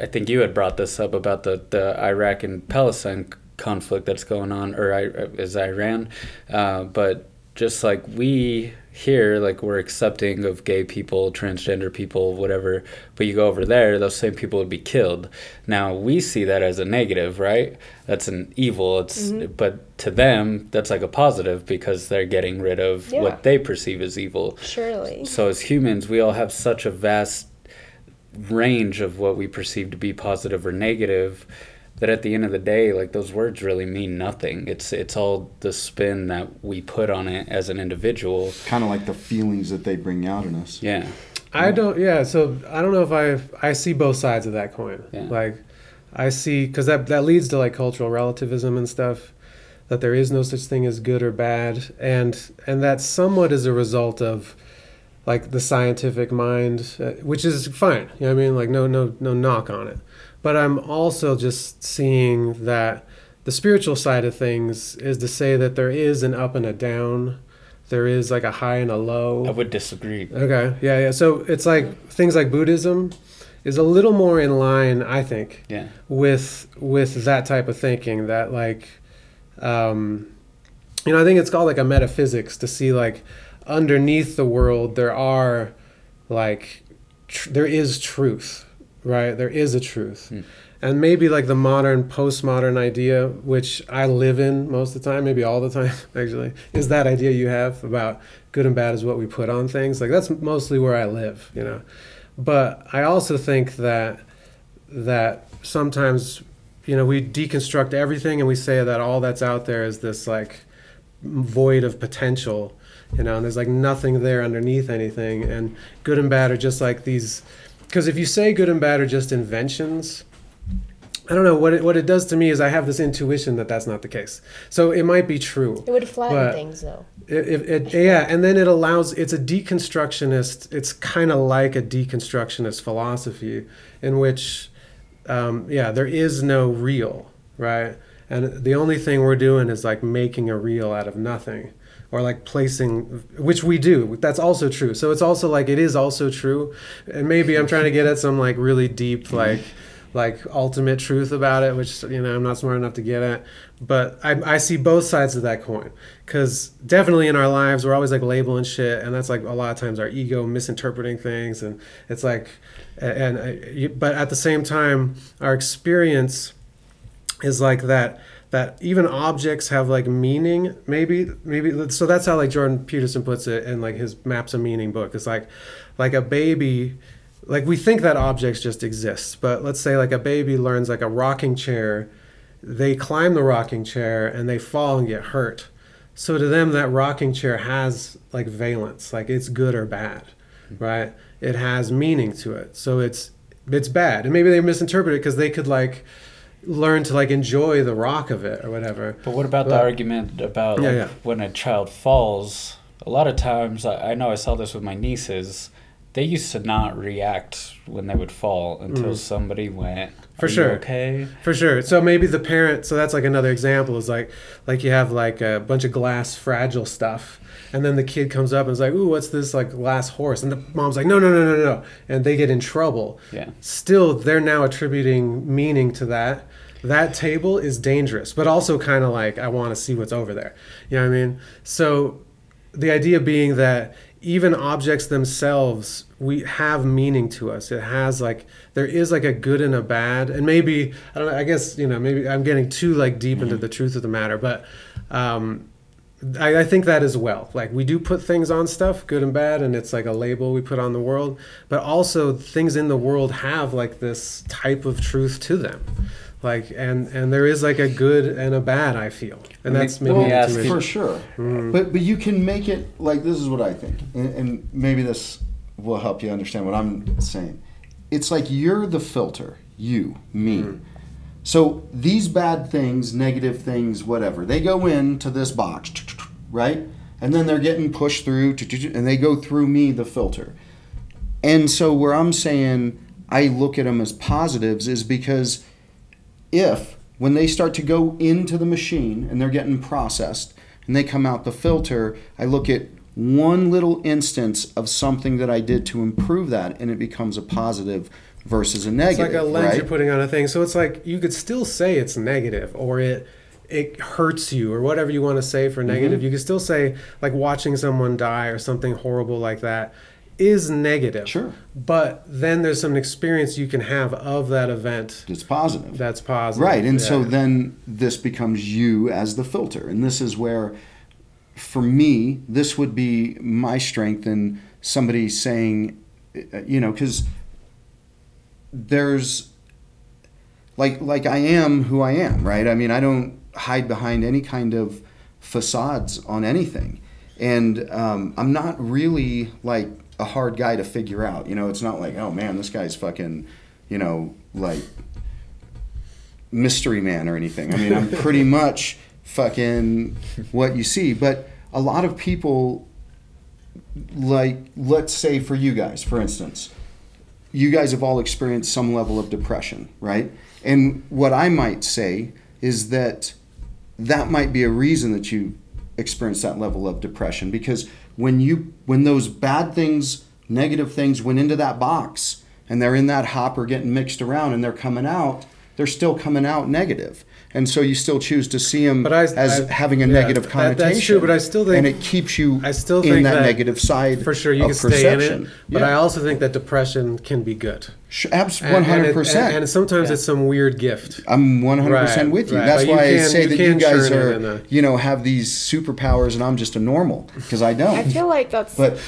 I think you had brought this up about the the Iraq and Palestine conflict that's going on, or I, is Iran, uh, but just like we here, like we're accepting of gay people, transgender people, whatever. But you go over there, those same people would be killed. Now we see that as a negative, right? That's an evil. It's mm-hmm. but to them that's like a positive because they're getting rid of Yeah. what they perceive as evil. Surely. So as humans, we all have such a vast range of what we perceive to be positive or negative that at the end of the day, like those words really mean nothing. It's it's all the spin that we put on it as an individual. Kind of like the feelings that they bring out in us. Yeah. I don't. Yeah. So I don't know if I I see both sides of that coin. Yeah. Like I see because that that leads to like cultural relativism and stuff. That there is no such thing as good or bad, and and that somewhat is a result of like the scientific mind, uh, which is fine. You know what I mean? Like no no no knock on it. But I'm also just seeing that the spiritual side of things is to say that there is an up and a down. There is like a high and a low. I would disagree. Okay, yeah, yeah. So it's like things like Buddhism is a little more in line, I think, Yeah. with with that type of thinking. That like, um, you know, I think it's called like a metaphysics to see like underneath the world there are like tr- there is truth, right? There is a truth. Hmm. And maybe like the modern postmodern idea, which I live in most of the time, maybe all the time actually, is that idea you have about good and bad is what we put on things. Like that's mostly where I live, you know. But I also think that that sometimes, you know, we deconstruct everything and we say that all that's out there is this like void of potential, you know, and there's like nothing there underneath anything. And good and bad are just like these. Because if you say good and bad are just inventions, I don't know what it, what it does to me is I have this intuition that that's not the case. So it might be true. It would flatten things though. It, it, it, yeah, and then it allows. It's a deconstructionist. It's kind of like a deconstructionist philosophy, in which, um, yeah, there is no real, right? And the only thing we're doing is like making a real out of nothing, or like placing, which we do. That's also true. So it's also like it is also true, and maybe I'm trying to get at some like really deep like like ultimate truth about it, which you know I'm not smart enough to get at. But I, I see both sides of that coin because definitely in our lives we're always like labeling shit, and that's like a lot of times our ego misinterpreting things, and it's like, and, uh, and but at the same time our experience is like that that even objects have like meaning maybe maybe so that's how like jordan peterson puts it in like his maps of meaning book. It's like like a baby like we think that objects just exist but let's say like a baby learns like a rocking chair they climb the rocking chair and they fall and get hurt. So to them that rocking chair has like valence like it's good or bad right? It has meaning to it. So it's it's bad. And maybe they misinterpret it because they could like learn to like enjoy the rock of it or whatever But what about the argument about Yeah, like, yeah. when a child falls? A lot of times, I, I know I saw this with my nieces. They used to not react when they would fall until somebody went. Mm. For "Are you sure. Okay. For sure. So maybe the parent. So that's like another example. Is like like you have like a bunch of glass fragile stuff, and then the kid comes up and is like, "Ooh, what's this like glass horse?" And the mom's like, "No, no, no, no, no," and they get in trouble. Yeah. Still, they're now attributing meaning to that. That table is dangerous, but also kind of like I want to see what's over there. You know what I mean? So the idea being that even objects themselves we have meaning to us it has like there is like a good and a bad and maybe i don't know i guess you know maybe i'm getting too like deep into the truth of the matter but um I, I think that as well like we do put things on stuff good and bad and it's like a label we put on the world but also things in the world have like this type of truth to them like and and there is like a good and a bad i feel and Let me- that's maybe let me for sure. Mm. But but you can make it like this is what I think, and, and maybe this will help you understand what I'm saying. It's like you're the filter, you, me. Mm. So these bad things, negative things, whatever, they go into this box, right? And then they're getting pushed through, and they go through me, the filter. And so where I'm saying I look at them as positives is because if when they start to go into the machine and they're getting processed and they come out the filter, I look at one little instance of something that I did to improve that and it becomes a positive versus a negative. It's like a lens right? you're putting on a thing. So it's like you could still say it's negative or it it hurts you or whatever you want to say for negative. Mm-hmm. You could still say like watching someone die or something horrible like that is negative. Sure. But then there's some experience you can have of that event it's positive. that's positive. Right. And so then this becomes you as the filter. And this is where, for me, this would be my strength in somebody saying, uh, you know, because there's like like I am who I am, right? I mean, I don't hide behind any kind of facades on anything, and um, I'm not really like a hard guy to figure out. You know, it's not like, oh man, this guy's fucking, you know, like mystery man or anything. I mean, I'm pretty much fucking what you see, but a lot of people like let's say for you guys, for instance, you guys have all experienced some level of depression, right? And what I might say is that that might be a reason that you experience that level of depression because when you when those bad things, negative things went into that box and they're in that hopper getting mixed around and they're coming out, they're still coming out negative. And so you still choose to see them But I- as I- having a yeah, negative that- connotation. that's true, but I still think- and it keeps you I still in that, that negative side for sure you of can stay in it. But Yeah. I also think that depression can be good. Sh- abs- And- hundred percent. and sometimes it's some weird gift. I'm one hundred percent with you. right. That's But you why I say you that you guys are, in a- you know, have these superpowers, and I'm just a normal because I don't. I feel like that's But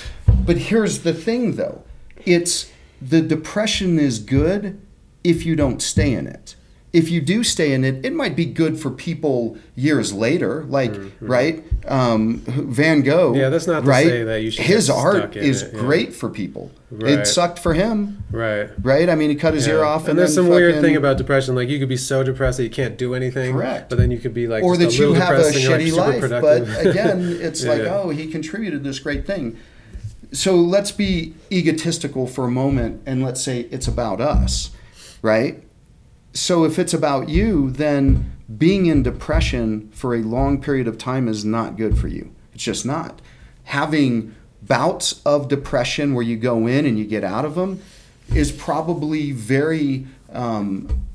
but here's the thing though. It's the depression is good if you don't stay in it. If you do stay in it, it might be good for people years later. Like, right? Um, Van Gogh. Mm-hmm. Yeah, that's not to right. say that you should His art stuck in is it, yeah. great for people. Right. It sucked for him, Right. right? I mean, he cut his ear off, and, and there's some weird thing about depression. Like you could be so depressed that you can't do anything. Correct. But then you could be like, or that you have a depressed and you're, shitty like, life. But again, it's like, Yeah. oh, he contributed this great thing. So let's be egotistical for a moment and let's say it's about us, right? So if it's about you, then being in depression for a long period of time is not good for you. It's just not. Having bouts of depression where you go in and you get out of them is probably very um,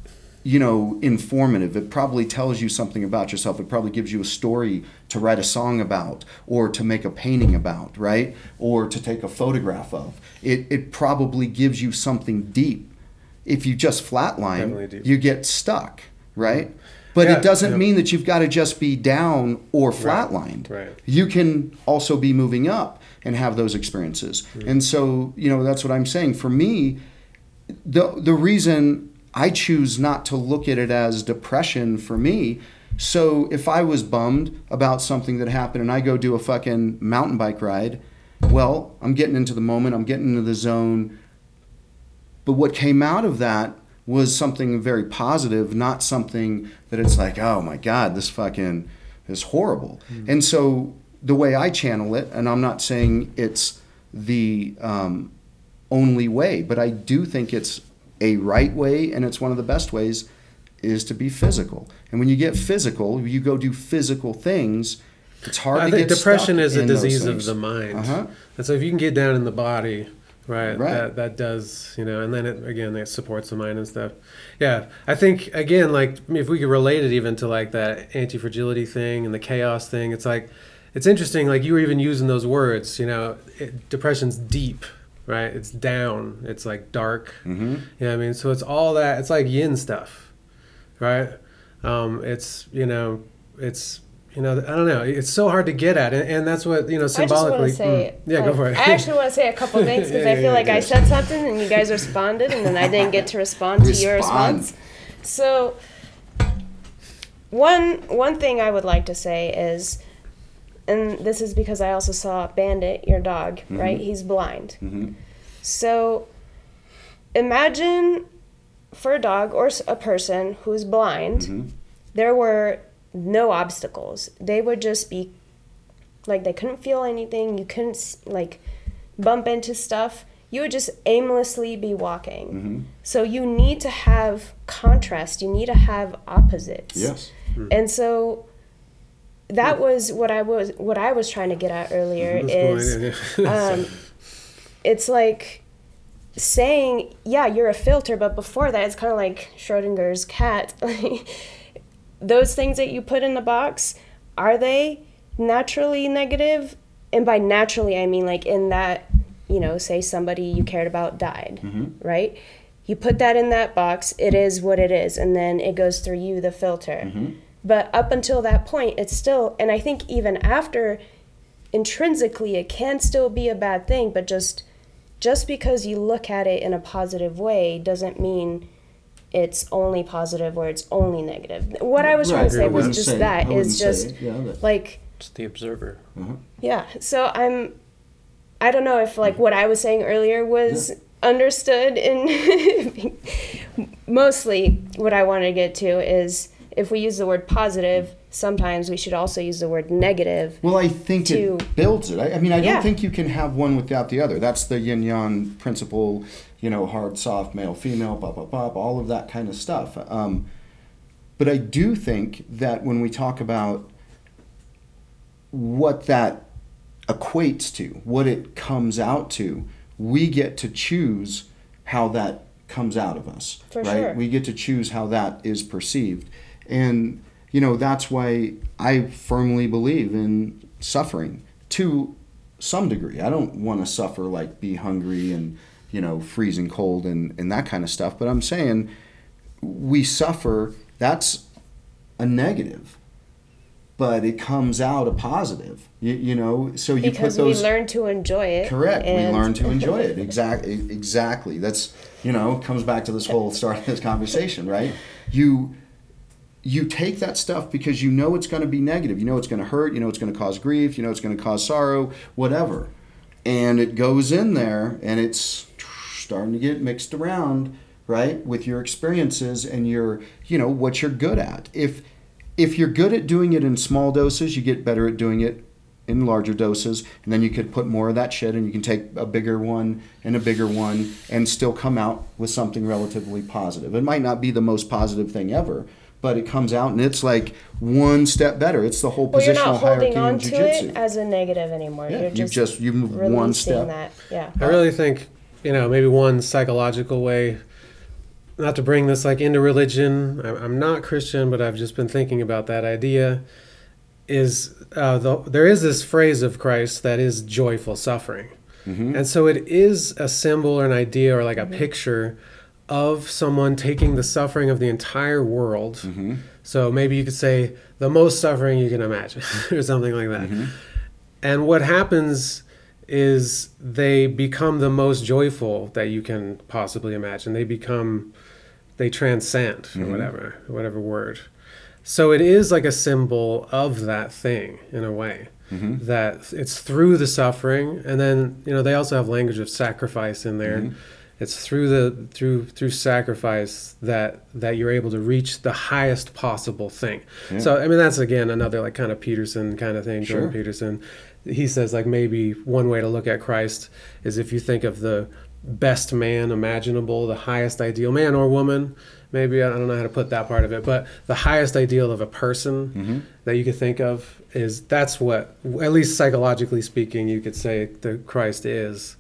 you know, informative. It probably tells you something about yourself. It probably gives you a story to write a song about or to make a painting about, right? Or to take a photograph of. It, it probably gives you something deep. If you just flatline, you get stuck, right? But Yeah, it doesn't yeah. mean that you've got to just be down or flatlined. right. You can also be moving up and have those experiences. Mm-hmm. And so, you know, that's what I'm saying. For me, the the reason I choose not to look at it as depression for me. So if I was bummed about something that happened and I go do a fucking mountain bike ride, well, I'm getting into the moment, I'm getting into the zone. But what came out of that was something very positive, not something that it's like, oh my God, this fucking is horrible. And so the way I channel it, and I'm not saying it's the um, only way, but I do think it's a right way and it's one of the best ways is to be physical. And when you get physical, you go do physical things. It's hard I to think get depression is a disease of the mind. Uh-huh. And so if you can get down in the body, right, Right. that that does, you know, and then it again it supports the mind and stuff. Yeah. I think again, like if we could relate it even to like that anti fragility thing and the chaos thing, it's like it's interesting, like you were even using those words, you know, it, depression's deep, right? It's down, it's like dark. Mm-hmm. You know what I mean? So it's all that it's like yin stuff, right? Um, it's you know, it's you know, I don't know. It's so hard to get at, and, and that's what you know I just want symbolically. to say, Mm. yeah, go for it. I actually want to say a couple things because Yeah, I feel yeah, like yeah. I said something and you guys responded, and then I didn't get to respond to your response. So, one one thing I would like to say is, and this is because I also saw Bandit, your dog, right? He's blind. Mm-hmm. So, imagine for a dog or a person who's blind, Mm-hmm. there were no obstacles. They would just be like they couldn't feel anything. You couldn't like bump into stuff. You would just aimlessly be walking. Mm-hmm. So you need to have contrast. You need to have opposites. Yes. And so that was what I was what I was trying to get at earlier is um, it's like saying, yeah, you're a filter, but before that, it's kind of like Schrodinger's cat. Those things that you put in the box, are they naturally negative? And by naturally, I mean like in that, you know, say somebody you cared about died, mm-hmm. right? You put that in that box, it is what it is, and then it goes through you, the filter. Mm-hmm. But up until that point, it's still, and I think even after, intrinsically, it can still be a bad thing, but just just because you look at it in a positive way doesn't mean it's only positive or it's only negative. What I was trying to say was just say- that I is say just. Yeah, that- like It's the observer. Uh-huh. yeah. So I'm I don't know if like what I was saying earlier was understood and mostly what I want to get to is if we use the word positive, sometimes we should also use the word negative. Well, I think to- it builds it. I, I mean, I Yeah. don't think you can have one without the other. That's the yin yang principle, you know, hard, soft, male, female, blah, blah, blah, all of that kind of stuff. Um, but I do think that when we talk about what that equates to, what it comes out to, we get to choose how that comes out of us. For right? sure. We get to choose how that is perceived. And, you know, that's why I firmly believe in suffering to some degree. I don't want to suffer like be hungry and, you know, freezing cold and, and that kind of stuff. But I'm saying we suffer, that's a negative. But it comes out a positive, you, you know. So you Because put those we learn to enjoy it. Correct. We learn to enjoy it. Exactly. Exactly. That's you know comes back to this whole start of this conversation, right? you you take that stuff because you know it's going to be negative. You know it's going to hurt. You know it's going to cause grief. You know it's going to cause sorrow, whatever. And it goes in there and it's starting to get mixed around, right, with your experiences and your, you know, what you're good at. If if you're good at doing it in small doses, you get better at doing it in larger doses, and then you could put more of that shit, and you can take a bigger one and a bigger one, and still come out with something relatively positive. It might not be the most positive thing ever, but it comes out and it's like one step better. It's the whole positional Well, you're positional not holding hierarchy in on to jiu-jitsu. it as a negative anymore. Yeah, you're you've just, just- you've moved releasing one step. that. Yeah. I really think, you know, maybe one psychological way, not to bring this like into religion. I'm, I'm not Christian, but I've just been thinking about that idea. Is uh, the, there is this phrase of Christ that is joyful suffering, mm-hmm. and so it is a symbol or an idea or like a mm-hmm. picture of someone taking the suffering of the entire world. Mm-hmm. So maybe you could say the most suffering you can imagine, or something like that. And what happens is they become the most joyful that you can possibly imagine. They become, they transcend, or mm-hmm. whatever, whatever word. So it is like a symbol of that thing in a way. Mm-hmm. That it's through the suffering, and then you know they also have language of sacrifice in there. Mm-hmm. It's through the through through sacrifice that that you're able to reach the highest possible thing. So I mean that's again another like kind of Peterson kind of thing. Jordan Peterson, he says like maybe one way to look at Christ is if you think of the best man imaginable, the highest ideal man or woman. Maybe I don't know how to put that part of it, but the highest ideal of a person that you could think of is that's what, at least psychologically speaking, you could say the Christ is.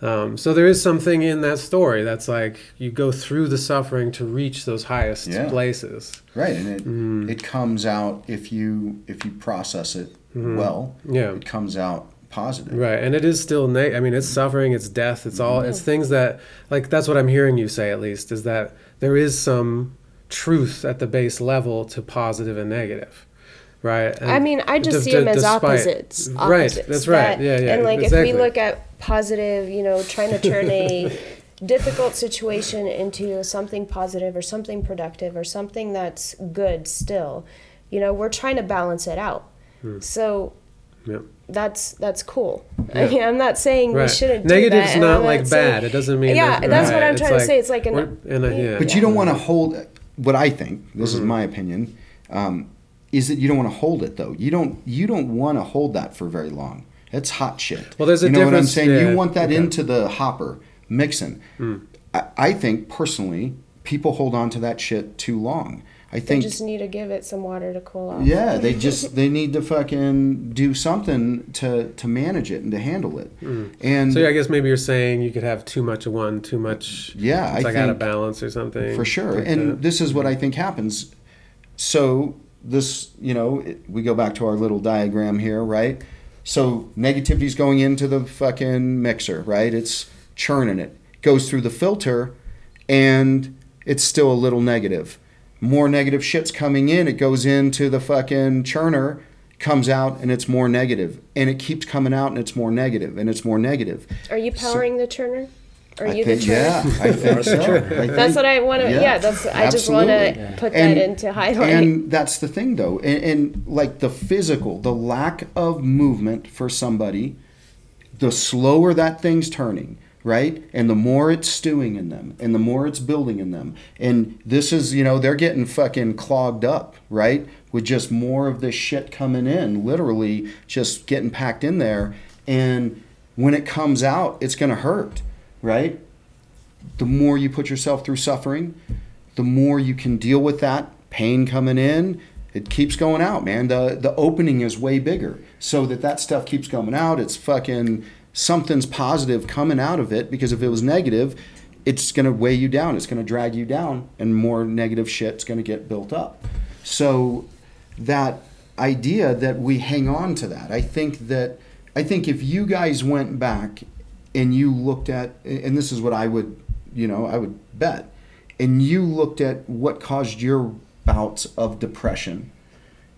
Um, so there is something in that story that's like you go through the suffering to reach those highest Yeah. places. Right, and it Mm. it comes out if you if you process it well. Mm-hmm. Yeah. it comes out positive. Right, and it is still. Na- I mean, it's suffering, it's death, it's all. It's things that, like, that's what I'm hearing you say. At least is that there is some truth at the base level to positive and negative, right? And I mean, I just d- see d- them as despite- opposites. Right, that's right. that- Yeah, yeah. And like exactly. if we look at positive, you know, trying to turn a difficult situation into something positive or something productive or something that's good still, you know, we're trying to balance it out. So Hmm. Yep. that's that's cool. Yeah. I mean, I'm not saying we shouldn't do Negative's that, and not I'm like saying- bad. It doesn't mean Yeah, that- that's what. I'm trying to say. It's like an- we're- and, uh, yeah. But you don't want to hold what I think. This Mm-hmm. is my opinion. Um, is that you don't want to hold it though? You don't. You don't want to hold that for very long. It's hot shit. Well, there's a you know what I'm saying. yeah, you want that okay. Hmm. into the hopper mixing. I, I think personally, people hold on to that shit too long. I They think just need to give it some water to cool off. Yeah, they just they need to fucking do something to to manage it and to handle it. And Hmm. So yeah, I guess maybe you're saying you could have too much of one, too much. Yeah, it's I like out of balance or something. for sure. like and that. this is what I think happens. So this, you know, it, we go back to our little diagram here, right? So negativity is going into the fucking mixer, right? It's churning it. Goes through the filter and it's still a little negative. More negative shit's coming in, it goes into the fucking churner, comes out and it's more negative. And it keeps coming out and it's more negative and it's more negative. Are you powering the churner? Are I you think, the turner? yeah, I think so. I That's what I want to. Yeah, Yeah, that's. I just want to absolutely. put And- that into highlight. And that's the thing, though, and, and like the physical, the lack of movement for somebody, the slower that thing's turning, right, and the more it's stewing in them, and the more it's building in them, and this is, you know, they're getting fucking clogged up, right, with just more of this shit coming in, literally just getting packed in there, and when it comes out, it's gonna hurt, right? the more you put yourself through suffering, the more you can deal with that pain coming in. It keeps going out, man. The the opening is way bigger, so that that stuff keeps coming out. It's fucking something's positive coming out of it because if it was negative, it's gonna weigh you down. It's gonna drag you down, and more negative shit's gonna get built up. So that idea that we hang on to that, I think that I think if you guys went back and you looked at, and this is what I would, you know, I would bet, and you looked at what caused your bouts of depression,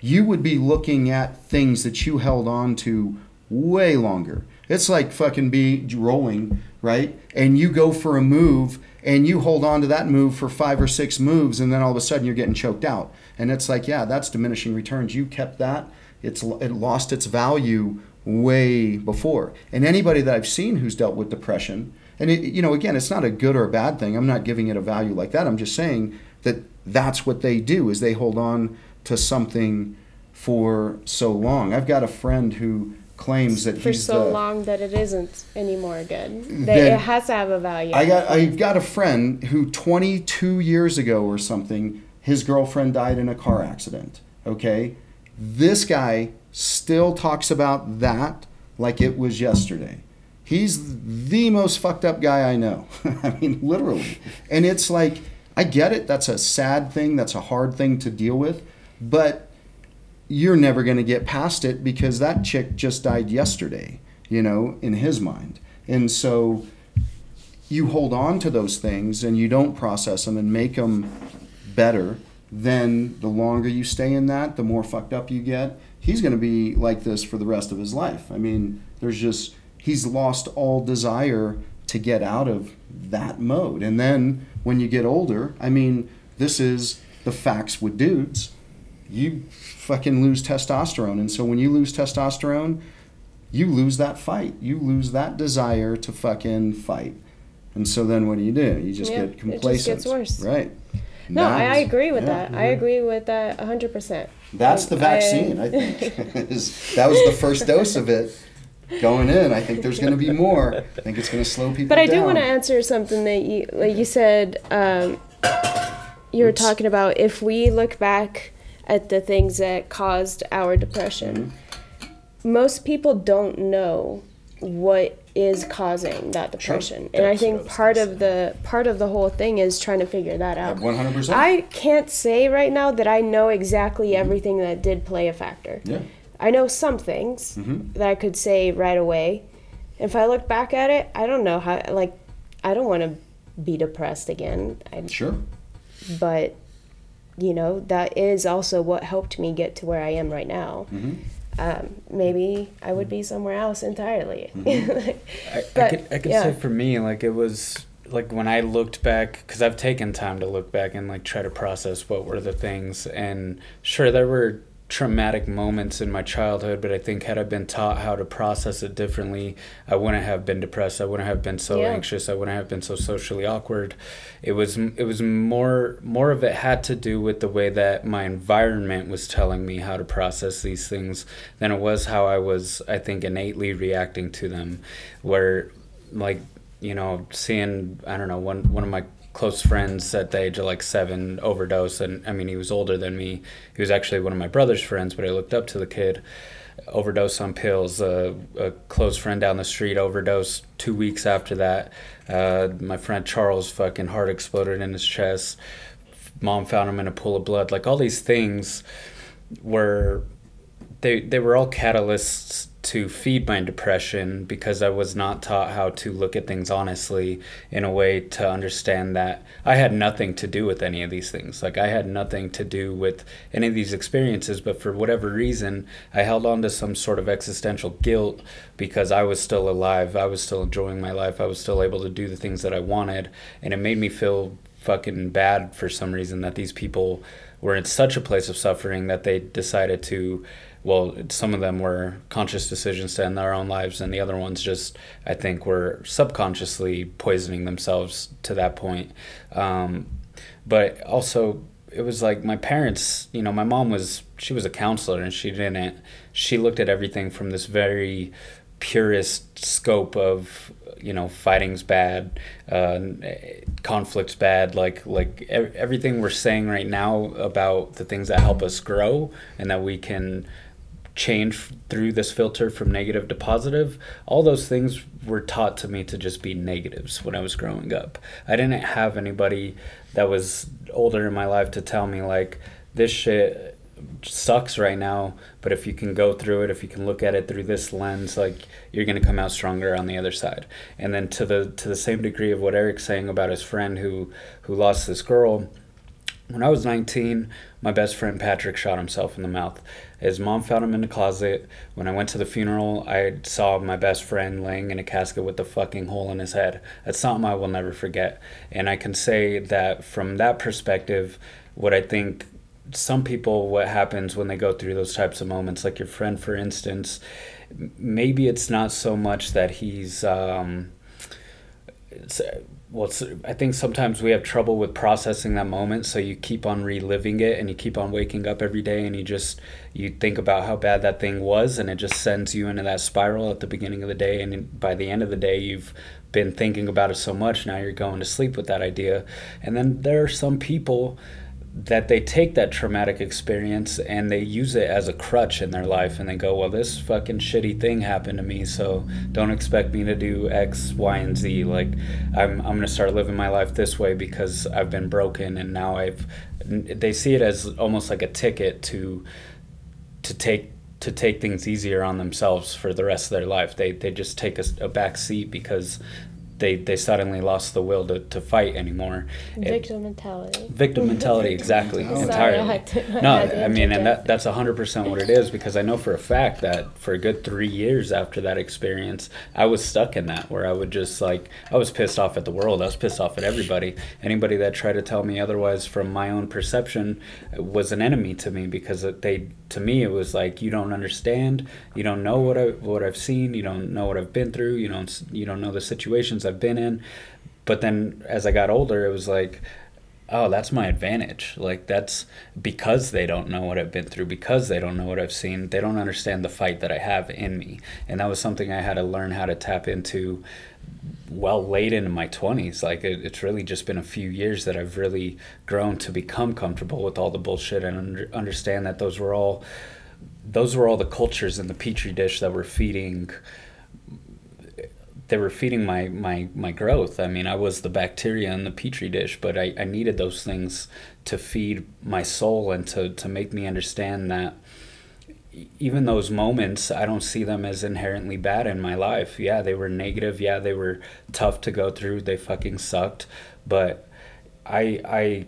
you would be looking at things that you held on to way longer. It's like fucking be rolling, right? And you go for a move and you hold on to that move for five or six moves and then all of a sudden you're getting choked out. And it's like, yeah, that's diminishing returns. You kept that. It's it lost its value way before. And anybody that I've seen who's dealt with depression, and it, you know, again, it's not a good or a bad thing. I'm not giving it a value like that. I'm just saying that that's what they do is they hold on to something for so long. I've got a friend who claims that for he's so the, long that it isn't anymore good. That Then- it has to have a value. I got I've got a friend who 22 years ago or something, his girlfriend died in a car accident. Okay, this guy still talks about that like it was yesterday. He's the most fucked up guy I know. I mean, literally. And it's like, I get it. That's a sad thing. That's a hard thing to deal with. But you're never going to get past it because that chick just died yesterday, you know, in his mind. And so you hold on to those things and you don't process them and make them better, then the longer you stay in that, the more fucked up you get. He's going to be like this for the rest of his life. I mean, there's just, he's lost all desire to get out of that mode. And then when you get older, I mean, this is the facts with dudes. You fucking lose testosterone. And so when you lose testosterone, you lose that fight. You lose that desire to fucking fight. And so then what do you do? You just Yeah, get it just complacent. gets worse. Right. no, I, I agree with yeah. that. I agree with that 100%. That's the vaccine, I think. is, that was the first dose of it going in. I think there's going to be more. I think it's going to slow people But I do want to answer something that you, like you said, um, you were Oops. talking about if we look back at the things that caused our depression, Mm-hmm. most people don't know what is causing that depression. And I That's I think part of the part of the whole thing is trying to figure that out. 100%. I can't say right now that I know exactly everything that did play a factor. yeah. I know some things Mhm. that I could say right away. If I look back at it, I don't know how. Like, I don't want to be depressed again. I, Sure. but you know, that is also what helped me get to where I am right now. hmm Um, maybe I would be somewhere else entirely. I, I could, I could yeah. say for me, like it was like when I looked back, because I've taken time to look back and like try to process what were the things. And sure, there were traumatic moments in my childhood, but I think had I been taught how to process it differently, I wouldn't have been depressed. I wouldn't have been so Yeah. anxious. I wouldn't have been so socially awkward. It was it was more more of it had to do with the way that my environment was telling me how to process these things than it was how I was I think innately reacting to them where like you know seeing I don't know one one of my close friends at the age of like seven overdose and I mean he was older than me. He was actually one of my brother's friends but I looked up to the kid. Overdose on pills uh, a close friend down the street overdosed two weeks after that. Uh, my friend Charles fucking heart exploded in his chest. Mom found him in a pool of blood. Like all these things were they they were all catalysts to feed my depression because I was not taught how to look at things honestly in a way to understand that I had nothing to do with any of these things. Like I had nothing to do with any of these experiences, but for whatever reason, I held on to some sort of existential guilt because I was still alive. I was still enjoying my life. I was still able to do the things that I wanted, and it made me feel fucking bad for some reason that these people were in such a place of suffering that they decided to well some of them were conscious decisions to end their own lives and the other ones just i think were subconsciously poisoning themselves to that point. Um, but also it was like my parents you know my mom was she was a counselor and she didn't she looked at everything from this very purist scope of you know fighting's bad uh, conflict's bad like like everything we're saying right now about the things that help us grow and that we can change through this filter from negative to positive. All those things were taught to me to just be negatives when i was growing up. I didn't have anybody that was older in my life to tell me like this shit sucks right now but if you can go through it if you can look at it through this lens like you're to come out stronger on the other side. And then to the to the same degree of what eric's saying about his friend who who lost this girl when I was 19, my best friend Patrick shot himself in the mouth. His mom found him in the closet. When I went to the funeral, I saw my best friend laying in a casket with a fucking hole in his head. That's something I will never forget. And I can say that from that perspective, what I think some people, what happens when they go through those types of moments, like your friend, for instance, maybe it's not so much that he's. Um, well, I think sometimes we have trouble with processing that moment, so you keep on reliving it, and you keep on waking up every day, and you just you think about how bad that thing was, and it just sends you into that spiral at the beginning of the day, and by the end of the day, you've been thinking about it so much. Now you're going to sleep with that idea, and then there are some people that they take that traumatic experience and they use it as a crutch in their life and they go well this fucking shitty thing happened to me so don't expect me to do x y and z. Like i'm, I'm going to start living my life this way because i've been broken and now i've they see it as almost like a ticket to to take to take things easier on themselves for the rest of their life. They they just take a, a back seat because they they suddenly lost the will to, to fight anymore. Victim it, mentality. Victim mentality, exactly, Sorry, entirely. I I no, to I mean, and that that's hundred percent what it is because I know for a fact that for a good three years after that experience, I was stuck in that where I would just like I was pissed off at the world. I was pissed off at everybody. Anybody that tried to tell me otherwise from my own perception uh, was an enemy to me because they to me it was like you don't understand, you don't know what I what I've seen, you don't know what I've been through, you don't you don't know the situations I've been in. But then as I got older, it was like oh that's my advantage. Like that's because they don't know what i've been through because they don't know what i've seen they don't understand the fight that i have in me. And that was something i had to learn how to tap into well late into my 20s like it, it's really just been a few years that i've really grown to become comfortable with all the bullshit and under, understand that those were all those were all the cultures in the petri dish that were feeding they were feeding my, my, my growth. I mean, I was the bacteria in the petri dish, but I, I needed those things to feed my soul and to, to make me understand that even those moments, I don't see them as inherently bad in my life. Yeah, they were negative. Yeah, they were tough to go through. They fucking sucked. But I, I,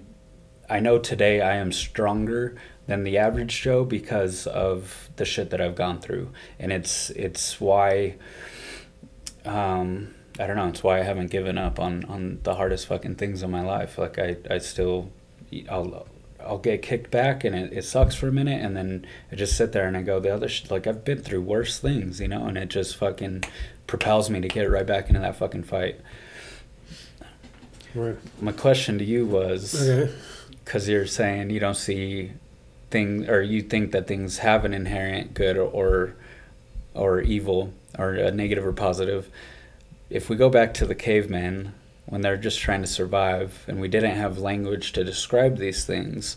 I know today I am stronger than the average Joe because of the shit that I've gone through. And it's, it's why um, I don't know. It's why I haven't given up on, on the hardest fucking things in my life. Like I, I still, I'll, I'll get kicked back and it, it sucks for a minute and then I just sit there and I go the other shit, like I've been through worse things, you know, and it just fucking propels me to get right back into that fucking fight. Right. My question to you was Okay. because you're saying you don't see things or you think that things have an inherent good or, or or evil or a negative or positive if we go back to the cavemen when they're just trying to survive and we didn't have language to describe these things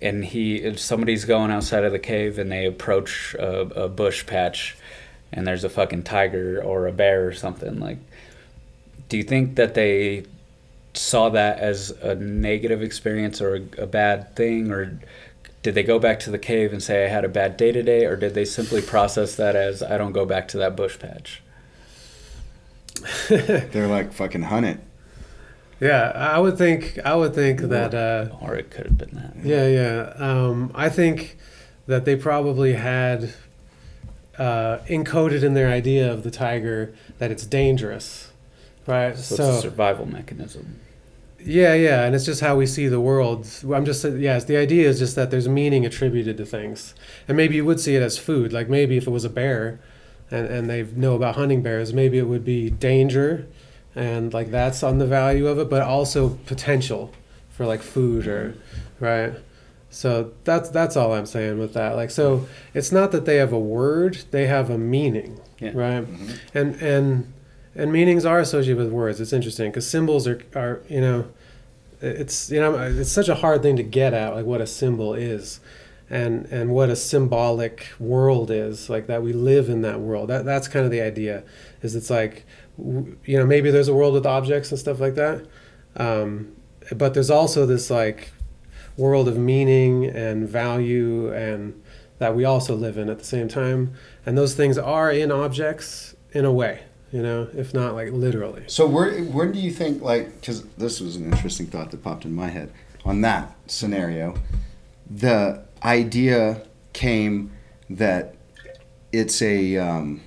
and he if somebody's going outside of the cave and they approach a, a bush patch and there's a fucking tiger or a bear or something like do you think that they saw that as a negative experience or a, a bad thing or did they go back to the cave and say I had a bad day today or did they simply process that as I don't go back to that bush patch? They're like fucking hunt it. Yeah, I would think. I would think that. Uh, Or it could have been that. yeah, yeah. Um, I think that they probably had uh, encoded in their idea of the tiger that it's dangerous, right? So, it's a survival mechanism. Yeah, yeah, and it's just how we see the world. I'm just yeah. The idea is just that there's meaning attributed to things, and maybe you would see it as food. Like maybe if it was a bear, and and they know about hunting bears, maybe it would be danger, and like that's on the value of it, but also potential for like food or right. So that's that's all I'm saying with that. Like so, it's not that they have a word; they have a meaning, Yeah. right? Mm-hmm. And and and meanings are associated with words. It's interesting because symbols are are you know, it's you know it's such a hard thing to get at like what a symbol is, and and what a symbolic world is like that we live in that world. That that's kind of the idea, is it's like, you know maybe there's a world with objects and stuff like that, um, but there's also this like world of meaning and value and that we also live in at the same time and those things are in objects in a way you know if not like literally So where when do you think like because this was an interesting thought that popped in my head. on that scenario. The idea came that it's a um,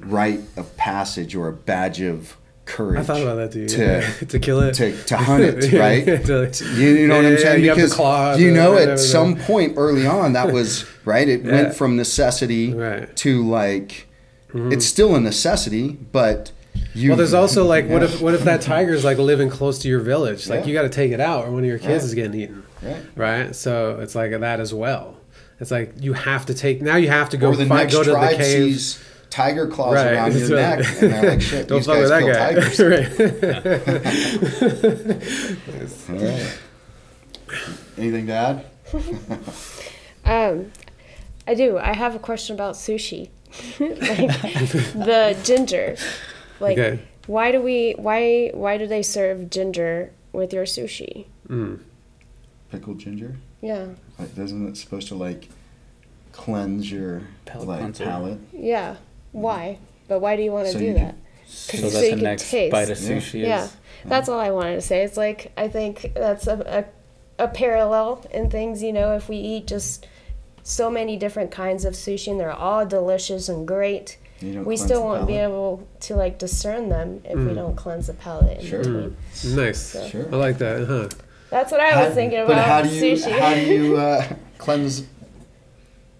rite of passage or a badge of courage. I thought about that too. To, yeah. to kill it. to, to hunt it, right? You, you know what I'm yeah, saying? you have the because you know, at some point early on, that was right. It Yeah. went from necessity Right. To like, it's still a necessity, but you. Well, there's also like, what if what if that tiger's like living close to your village? Like Yeah. you got to take it out, or one of your kids Right. is getting eaten, Right. right? So it's like that as well. It's like you have to take now. You have to go or the fight, next go to the tribe cave. sees tiger claws Right. around your So- neck, and they're like, "Shit, Don't these fuck with that guy. right. All right. Anything to add? Um, I do. I have a question about sushi. Like the ginger. Like Okay. why do we why why do they serve ginger with your sushi? Mm. Pickled ginger. Yeah. Like, doesn't it supposed to like cleanse your Palate like cleanser. palate? Yeah. Why? But why do you want to So do you that? So So that you the can next taste. bite of Yeah. sushi Yeah. is. That's all I wanted to say. It's like I think that's a, a a parallel in things, you know, if we eat just so many different kinds of sushi and they're all delicious and great, we still won't be able to like discern them if we don't cleanse the palate in Sure. between. Nice. So- Sure. I like that. Huh. That's what I How- was thinking But about how do you sushi. how do you uh, cleanse?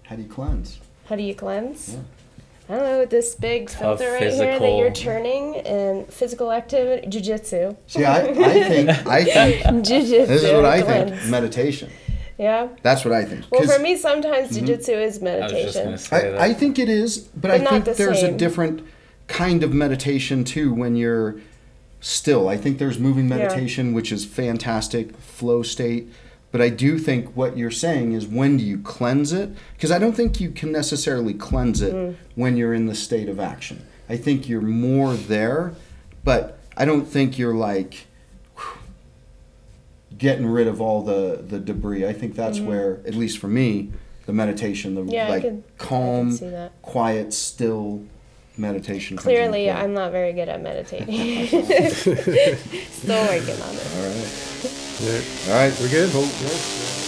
How do you cleanse? How do you cleanse? Yeah. I don't know, this big filter right here that you're physical- turning and physical activity, jujitsu. See, I, I think I think Jujitsu. this is what I cleanse. think. Meditation. Yeah. That's what I think. Well, for me, sometimes jujitsu is I was just meditation. gonna say that. I, I think it is, but, But I think the there's a different kind of meditation too when you're still. I think there's moving meditation, which is fantastic, flow state. But I do think what you're saying is when do you cleanse it? Because I don't think you can necessarily cleanse it Mm. when you're in the state of action. I think you're more there, but I don't think you're like whew, getting rid of all the, the debris. I think that's where, at least for me, the meditation, the Mm-hmm. Yeah, like could- calm, can see that. quiet, still meditation. Clearly, play. I'm not very good at meditating. Still working on it. All right. Yeah. All right. We're good. Cool. Yeah.